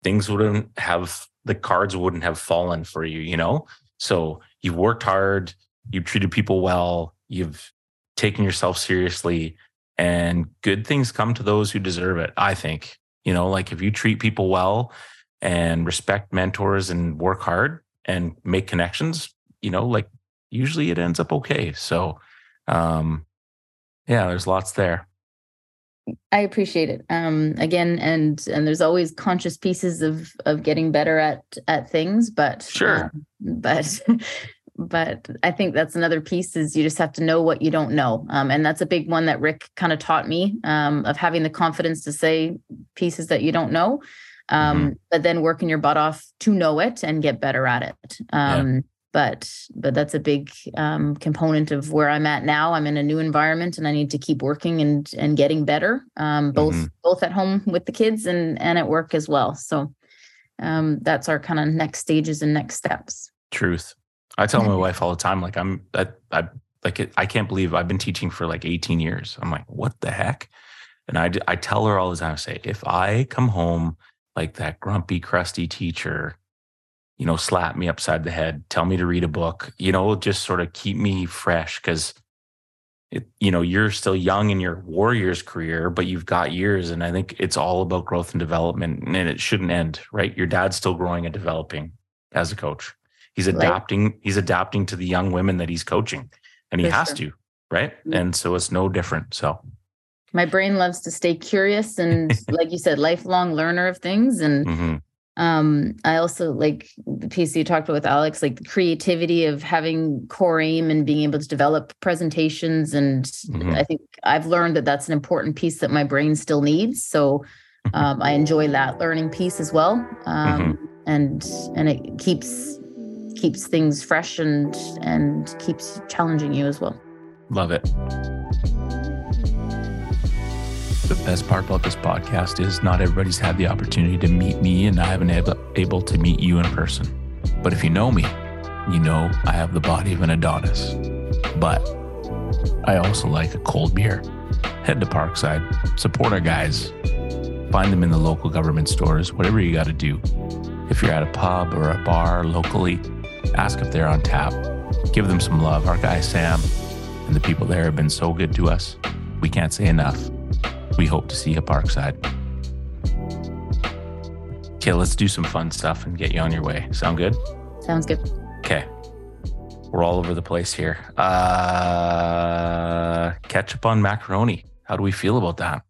things wouldn't have the cards wouldn't have fallen for you, you know? So you've worked hard, you've treated people well, you've taken yourself seriously, and good things come to those who deserve it, I think. You know, like if you treat people well and respect mentors and work hard and make connections, you know, like usually it ends up okay. So um yeah, there's lots there. I appreciate it. Um, again, and and there's always conscious pieces of of getting better at at things, but sure, um, but but I think that's another piece is you just have to know what you don't know, um, and that's a big one that Rick kind of taught me um, of having the confidence to say pieces that you don't know, um, mm-hmm. but then working your butt off to know it and get better at it. Um, yeah but but that's a big um, component of where I'm at now. I'm in a new environment, and I need to keep working and and getting better, um, both mm-hmm. both at home with the kids and and at work as well. So um, that's our kind of next stages and next steps. Truth. I tell my wife all the time, like I'm I, I like it, I can't believe I've been teaching for like 18 years. I'm like, what the heck? And I I tell her all the time, I say, if I come home like that grumpy, crusty teacher you know, slap me upside the head, tell me to read a book, you know, just sort of keep me fresh because it, you know, you're still young in your warriors career, but you've got years. And I think it's all about growth and development and it shouldn't end, right? Your dad's still growing and developing as a coach. He's adapting, right. he's adapting to the young women that he's coaching and he For has sure. to, right? Mm-hmm. And so it's no different. So my brain loves to stay curious and like you said, lifelong learner of things. And mm-hmm um i also like the piece you talked about with alex like the creativity of having core aim and being able to develop presentations and mm-hmm. i think i've learned that that's an important piece that my brain still needs so um, I enjoy that learning piece as well, um, mm-hmm. and and it keeps keeps things fresh and and keeps challenging you as well. Love it. The best part about this podcast is not everybody's had the opportunity to meet me, and I haven't been able to meet you in person. But if you know me, you know I have the body of an Adonis. But I also like a cold beer. Head to Parkside, support our guys, find them in the local government stores, whatever you got to do. If you're at a pub or a bar locally, ask if they're on tap. Give them some love. Our guy Sam and the people there have been so good to us. We can't say enough. We hope to see you Parkside. Okay, let's do some fun stuff and get you on your way. Sound good? Sounds good. Okay. We're all over the place here. Uh, ketchup on macaroni. How do we feel about that?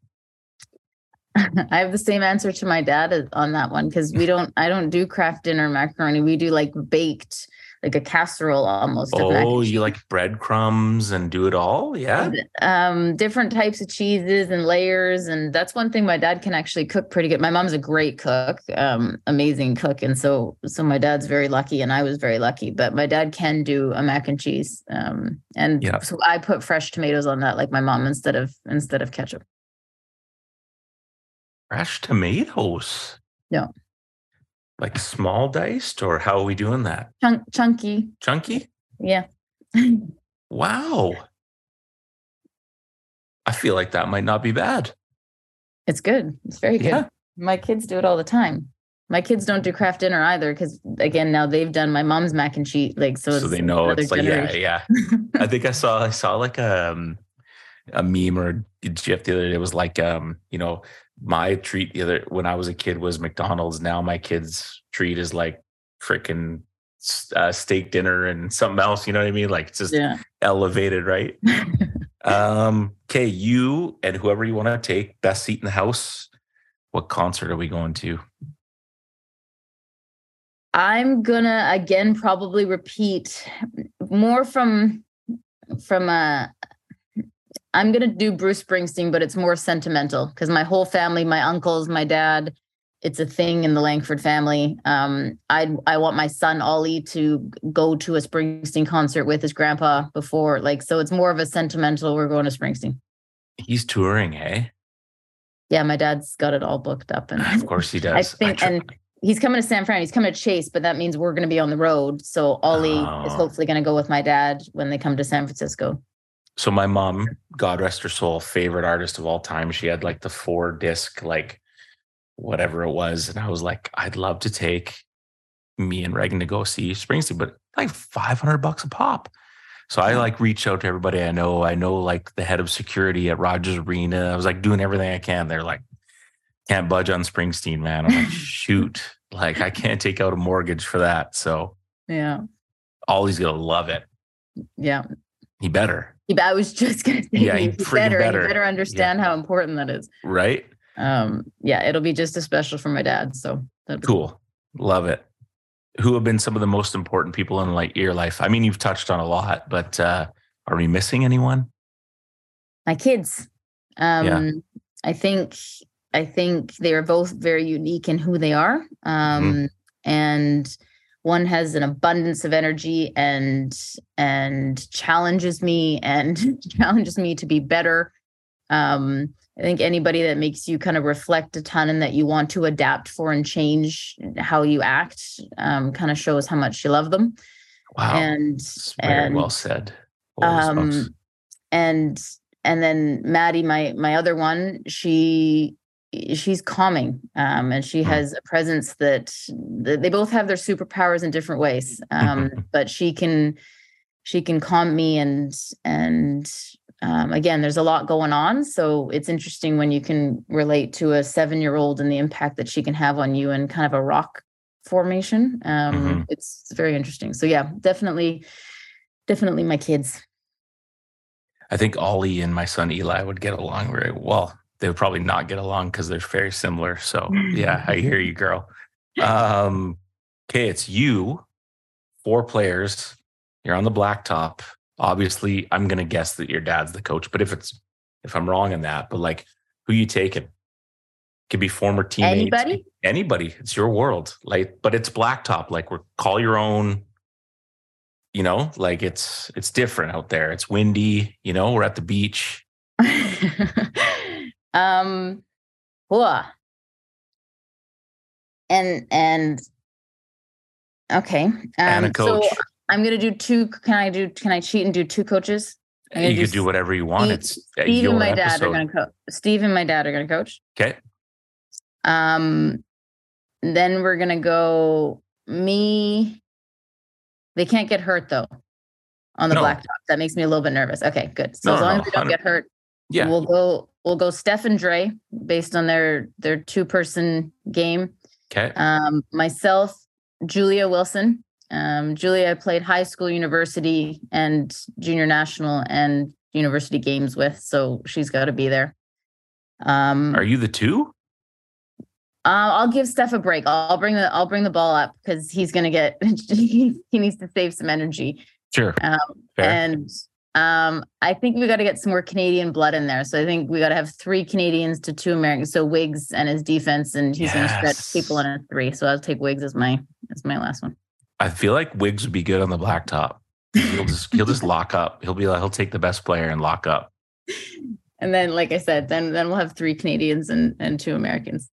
I have the same answer to my dad on that one because we don't. I don't do Kraft Dinner macaroni. We do like baked like a casserole almost. Oh, you like breadcrumbs and do it all? Yeah. Um, different types of cheeses and layers. And that's one thing my dad can actually cook pretty good. My mom's a great cook, um, amazing cook. And so so my dad's very lucky and I was very lucky. But my dad can do a mac and cheese. Um, and yeah. so I put fresh tomatoes on that like my mom instead of instead of ketchup. Fresh tomatoes. No like small diced or how are we doing that? Chunk, chunky. Chunky? Yeah. Wow. I feel like that might not be bad. It's good. It's very good. Yeah. my kids do it all the time. My kids don't do Kraft Dinner either because again now they've done my mom's mac and cheese like so so they know it's like generation. yeah. Yeah i think i saw i saw like a um, a meme or a gif the other day it was like um you know my treat the other when I was a kid was McDonald's. Now my kids' treat is like freaking uh, steak dinner and something else. You know what I mean? Like it's just yeah. elevated, right? um, okay, you and whoever you want to take best seat in the house. What concert are we going to? I'm gonna again probably repeat more from from a I'm gonna do Bruce Springsteen, but it's more sentimental because my whole family, my uncles, my dad, it's a thing in the Langford family. Um, I I want my son Ollie to go to a Springsteen concert with his grandpa before, like, so it's more of a sentimental. We're going to Springsteen. He's touring, hey? Yeah, my dad's got it all booked up, and of course he does. I think, I and he's coming to San Fran. He's coming to Chase, but that means we're going to be on the road. So Ollie oh. is hopefully going to go with my dad when they come to San Francisco so my mom, God rest her soul, favorite artist of all time. She had like the four disc, like whatever it was. And I was like, I'd love to take me and Reagan to go see Springsteen, but like 500 bucks a pop. So I like reach out to everybody I know. I know like the head of security at Rogers Arena. I was like doing everything I can. They're like, can't budge on Springsteen, man. I'm like, shoot, like I can't take out a mortgage for that. So yeah, Ollie's gonna love it. Yeah, he better. I was just gonna say, yeah, better, better. He better understand yeah. how important that is. Right. Um. Yeah, it'll be just as special for my dad. So cool. cool. Love it. Who have been some of the most important people in like your life? I mean, you've touched on a lot, but uh, are we missing anyone? My kids. Um, yeah. I think I think they are both very unique in who they are. Um, mm-hmm. and one has an abundance of energy and and challenges me and challenges me to be better. Um, i think anybody that makes you kind of reflect a ton and that you want to adapt for and change how you act um, kind of shows how much you love them. Wow. And very and, well said um, and and then maddie my my other one she she's calming um, and she hmm. has a presence that, that, they both have their superpowers in different ways um, but she can she can calm me and and um, again there's a lot going on so it's interesting when you can relate to a seven year old and the impact that she can have on you in kind of a rock formation um, mm-hmm. it's very interesting so yeah definitely definitely my kids i think ollie and my son eli would get along very well they would probably not get along because they're very similar. So yeah, I hear you, girl. Um, okay, it's you, four players. You're on the blacktop. Obviously, I'm gonna guess that your dad's the coach, but if it's if I'm wrong in that, but like who you taking? Could be former teammates. Anybody? Anybody. It's your world. Like, but it's blacktop. Like we're call your own. You know, like it's it's different out there. It's windy. You know, we're at the beach. um, whoa. And and okay. Um, and a coach. So I'm gonna do two. Can I do? Can I cheat and do two coaches? you can do whatever you want. Steve, it's uh, Steve and my episode. dad are gonna coach. Steve and my dad are gonna coach. Okay. Um, then we're gonna go me. They can't get hurt though on the no. blacktop. That makes me a little bit nervous. Okay, good. So no, as long no, as we don't get hurt, yeah, we'll go. We'll go Steph and Dre based on their their two person game. Okay. Um, myself, Julia Wilson. Um, Julia, I played high school, university, and junior national and university games with, so she's got to be there. Um, Are you the two? Uh, I'll give Steph a break. I'll bring the I'll bring the ball up because he's gonna get he needs to save some energy. Sure. Um, and um, I think we got to get some more Canadian blood in there. So I think we got to have three Canadians to two Americans. So Wiggs and his defense, and he's yes. going to stretch people in a three. So I'll take Wiggs as my as my last one. I feel like Wiggs would be good on the blacktop. He'll just he'll just lock up. He'll be like he'll take the best player and lock up. And then, like I said, then then we'll have three Canadians and and two Americans.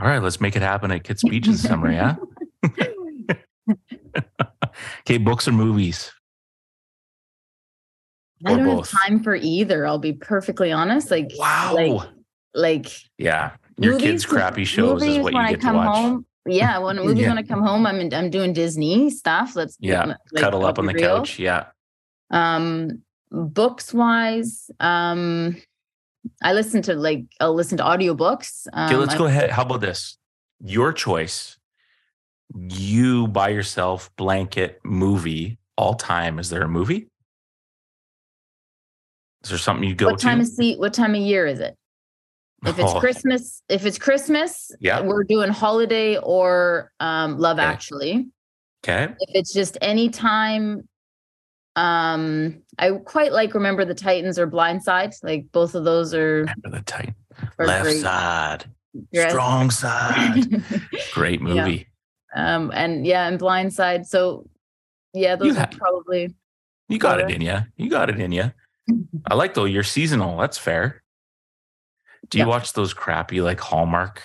All right, let's make it happen at Kits Beach in summer, yeah. okay, books or movies? I don't both. have time for either. I'll be perfectly honest. Like wow, like, like yeah, your movies, kids' crappy shows is what you get to watch. Home, yeah, when movies yeah. when I come home, I'm in, I'm doing Disney stuff. Let's yeah, like, cuddle up on the real. couch. Yeah. Um, books wise, um, I listen to like I'll listen to audiobooks. Um, okay, let's I, go ahead. How about this? Your choice. You by yourself blanket movie all time. Is there a movie? Is there something you go what time to? Of seat, what time of year is it? If it's oh. Christmas, if it's Christmas, yeah, we're doing holiday or um, Love okay. Actually. Okay. If it's just any time, um, I quite like Remember the Titans or Blindside. Like both of those are. Remember the Titan. Left great. side, yes. strong side. great movie. Yeah. Um, and yeah, and Blindside. So yeah, those you are probably. You got it in you. You got it in you. I like though you're seasonal. That's fair. Do you yeah. watch those crappy like Hallmark?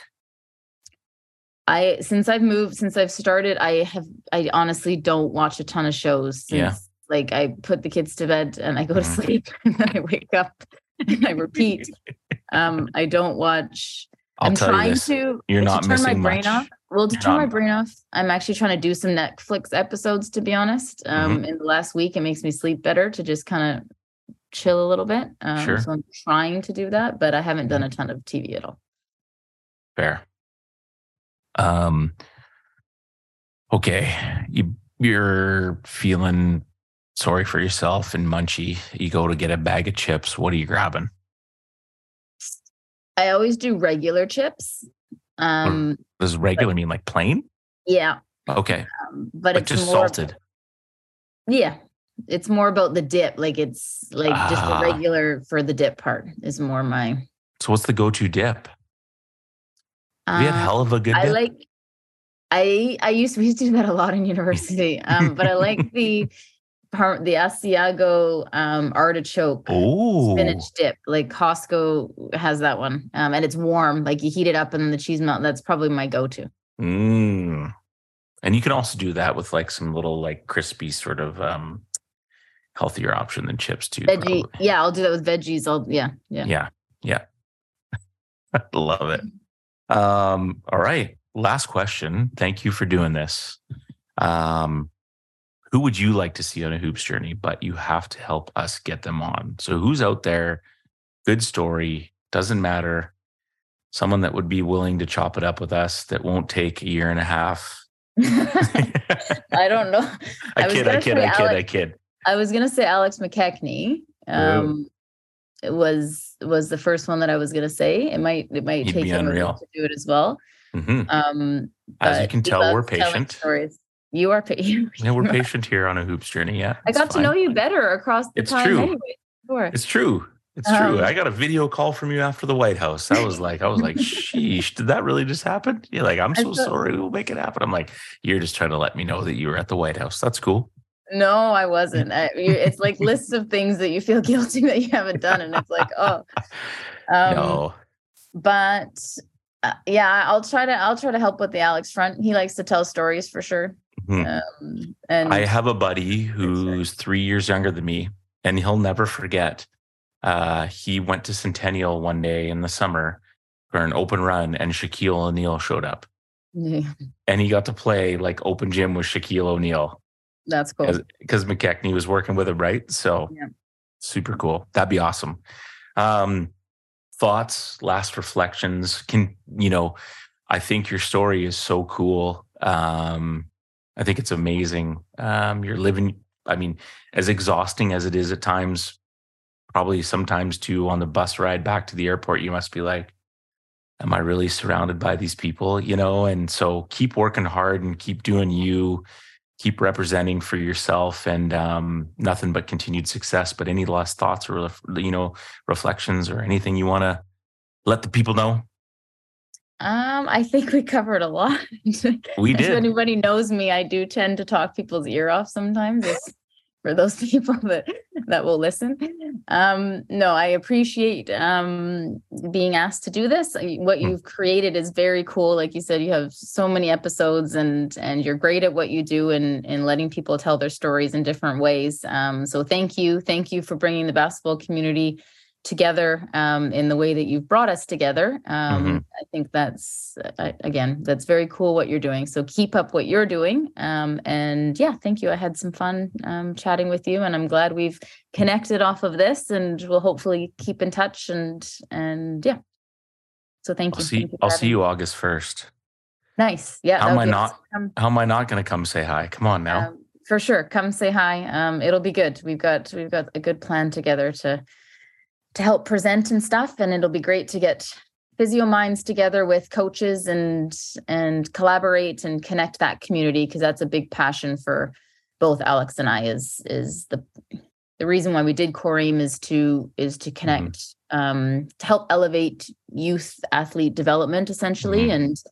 I since I've moved, since I've started, I have I honestly don't watch a ton of shows. Since, yeah. Like I put the kids to bed and I go to mm-hmm. sleep and then I wake up and I repeat. um, I don't watch. i am trying to. You're not turn missing my brain much. off. Well, to You're turn not. my brain off, I'm actually trying to do some Netflix episodes. To be honest, um, mm-hmm. in the last week, it makes me sleep better to just kind of chill a little bit. Um, sure. So I'm trying to do that, but I haven't done a ton of TV at all. Fair. Um. Okay, you you're feeling sorry for yourself and munchy. You go to get a bag of chips. What are you grabbing? I always do regular chips. Um, Does regular but, mean like plain? Yeah. Okay. Um, but, but, it's just more, salted. Yeah, it's more about the dip. Like it's like ah. just the ah. regular for the dip part is more my. So what's the go-to dip? Uh, we had hell of a good. I dip? like. I I used to, we used to do that a lot in university, um, but I like the part the Asiago um, artichoke Ooh. spinach dip. Like Costco has that one, um, and it's warm. Like you heat it up and the cheese melt. That's probably my go-to. Mm. And you can also do that with like some little like crispy sort of um, healthier option than chips too. Veggie, probably. yeah, I'll do that with veggies. I'll yeah, yeah, yeah, yeah. Love it. Um, all right, last question. Thank you for doing this. Um, who would you like to see on a hoops journey? But you have to help us get them on. So who's out there? Good story. Doesn't matter. Someone that would be willing to chop it up with us that won't take a year and a half. I don't know. I, I kid, I kid, I kid, I kid. I was gonna say Alex McKechnie. Um, it was was the first one that I was gonna say. It might it might He'd take him unreal. to do it as well. Mm-hmm. Um, as you can tell, we're patient. Stories. You are patient. yeah, we're patient here on a hoops journey. Yeah, I got fine. to know you better across the it's time. True. Anyway. Sure. It's true. It's true. Um, I got a video call from you after the White House. I was like, I was like, sheesh, did that really just happen? You're like, I'm so sorry. We'll make it happen. I'm like, you're just trying to let me know that you were at the White House. That's cool. No, I wasn't. I, it's like lists of things that you feel guilty that you haven't done, and it's like, oh, um, no. But uh, yeah, I'll try to. I'll try to help with the Alex front. He likes to tell stories for sure. Mm-hmm. Um, and I have a buddy who's three years younger than me, and he'll never forget. Uh, he went to Centennial one day in the summer for an open run, and Shaquille O'Neal showed up. Yeah. And he got to play like open gym with Shaquille O'Neal. That's cool. Because McKechnie was working with him, right? So yeah. super cool. That'd be awesome. Um, thoughts, last reflections. Can you know? I think your story is so cool. Um, I think it's amazing. Um, you're living. I mean, as exhausting as it is at times, probably sometimes too on the bus ride back to the airport, you must be like, "Am I really surrounded by these people?" You know. And so keep working hard and keep doing you keep representing for yourself and um, nothing but continued success. But any last thoughts or you know reflections or anything you want to let the people know? Um, I think we covered a lot. We did. if anybody knows me, I do tend to talk people's ear off sometimes. It's for those people that that will listen. Um, no, I appreciate um, being asked to do this. What hmm. you've created is very cool. Like you said, you have so many episodes, and and you're great at what you do, and and letting people tell their stories in different ways. Um, so thank you, thank you for bringing the basketball community together um, in the way that you've brought us together. Um, mm-hmm. I think that's uh, again, that's very cool what you're doing. So keep up what you're doing. Um, and yeah, thank you. I had some fun um, chatting with you, and I'm glad we've connected off of this, and we'll hopefully keep in touch. And and yeah, so thank you. I'll see, you I'll see you August first. Nice. Yeah. How am I not? How am I not going to come say hi? Come on now. Um, for sure, come say hi. Um, it'll be good. We've got we've got a good plan together to to help present and stuff and it'll be great to get physio minds together with coaches and and collaborate and connect that community because that's a big passion for both Alex and I is is the the reason why we did Coream is to is to mm-hmm. connect mm-hmm. um to help elevate youth athlete development essentially mm-hmm. and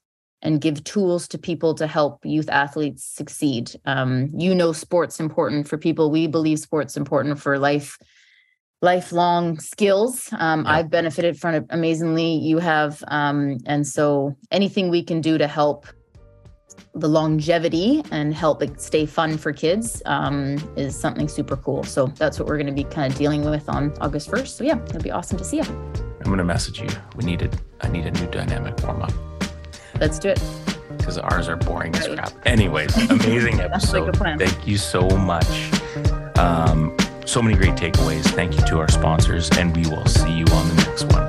and give tools to people to help youth athletes succeed. Um, you know, sports important for people. We believe sports important for life lifelong skills. Um, yeah. I've benefited from it amazingly. You have. Um, and so anything we can do to help the longevity and help it stay fun for kids um, is something super cool. So that's what we're going to be kind of dealing with on August 1st. So yeah, it'll be awesome to see you. I'm going to message you. We needed, I need a new dynamic warm up. Let's do it. Because ours are boring as crap. Anyways, amazing episode. Thank you so much. Um, so many great takeaways. Thank you to our sponsors, and we will see you on the next one.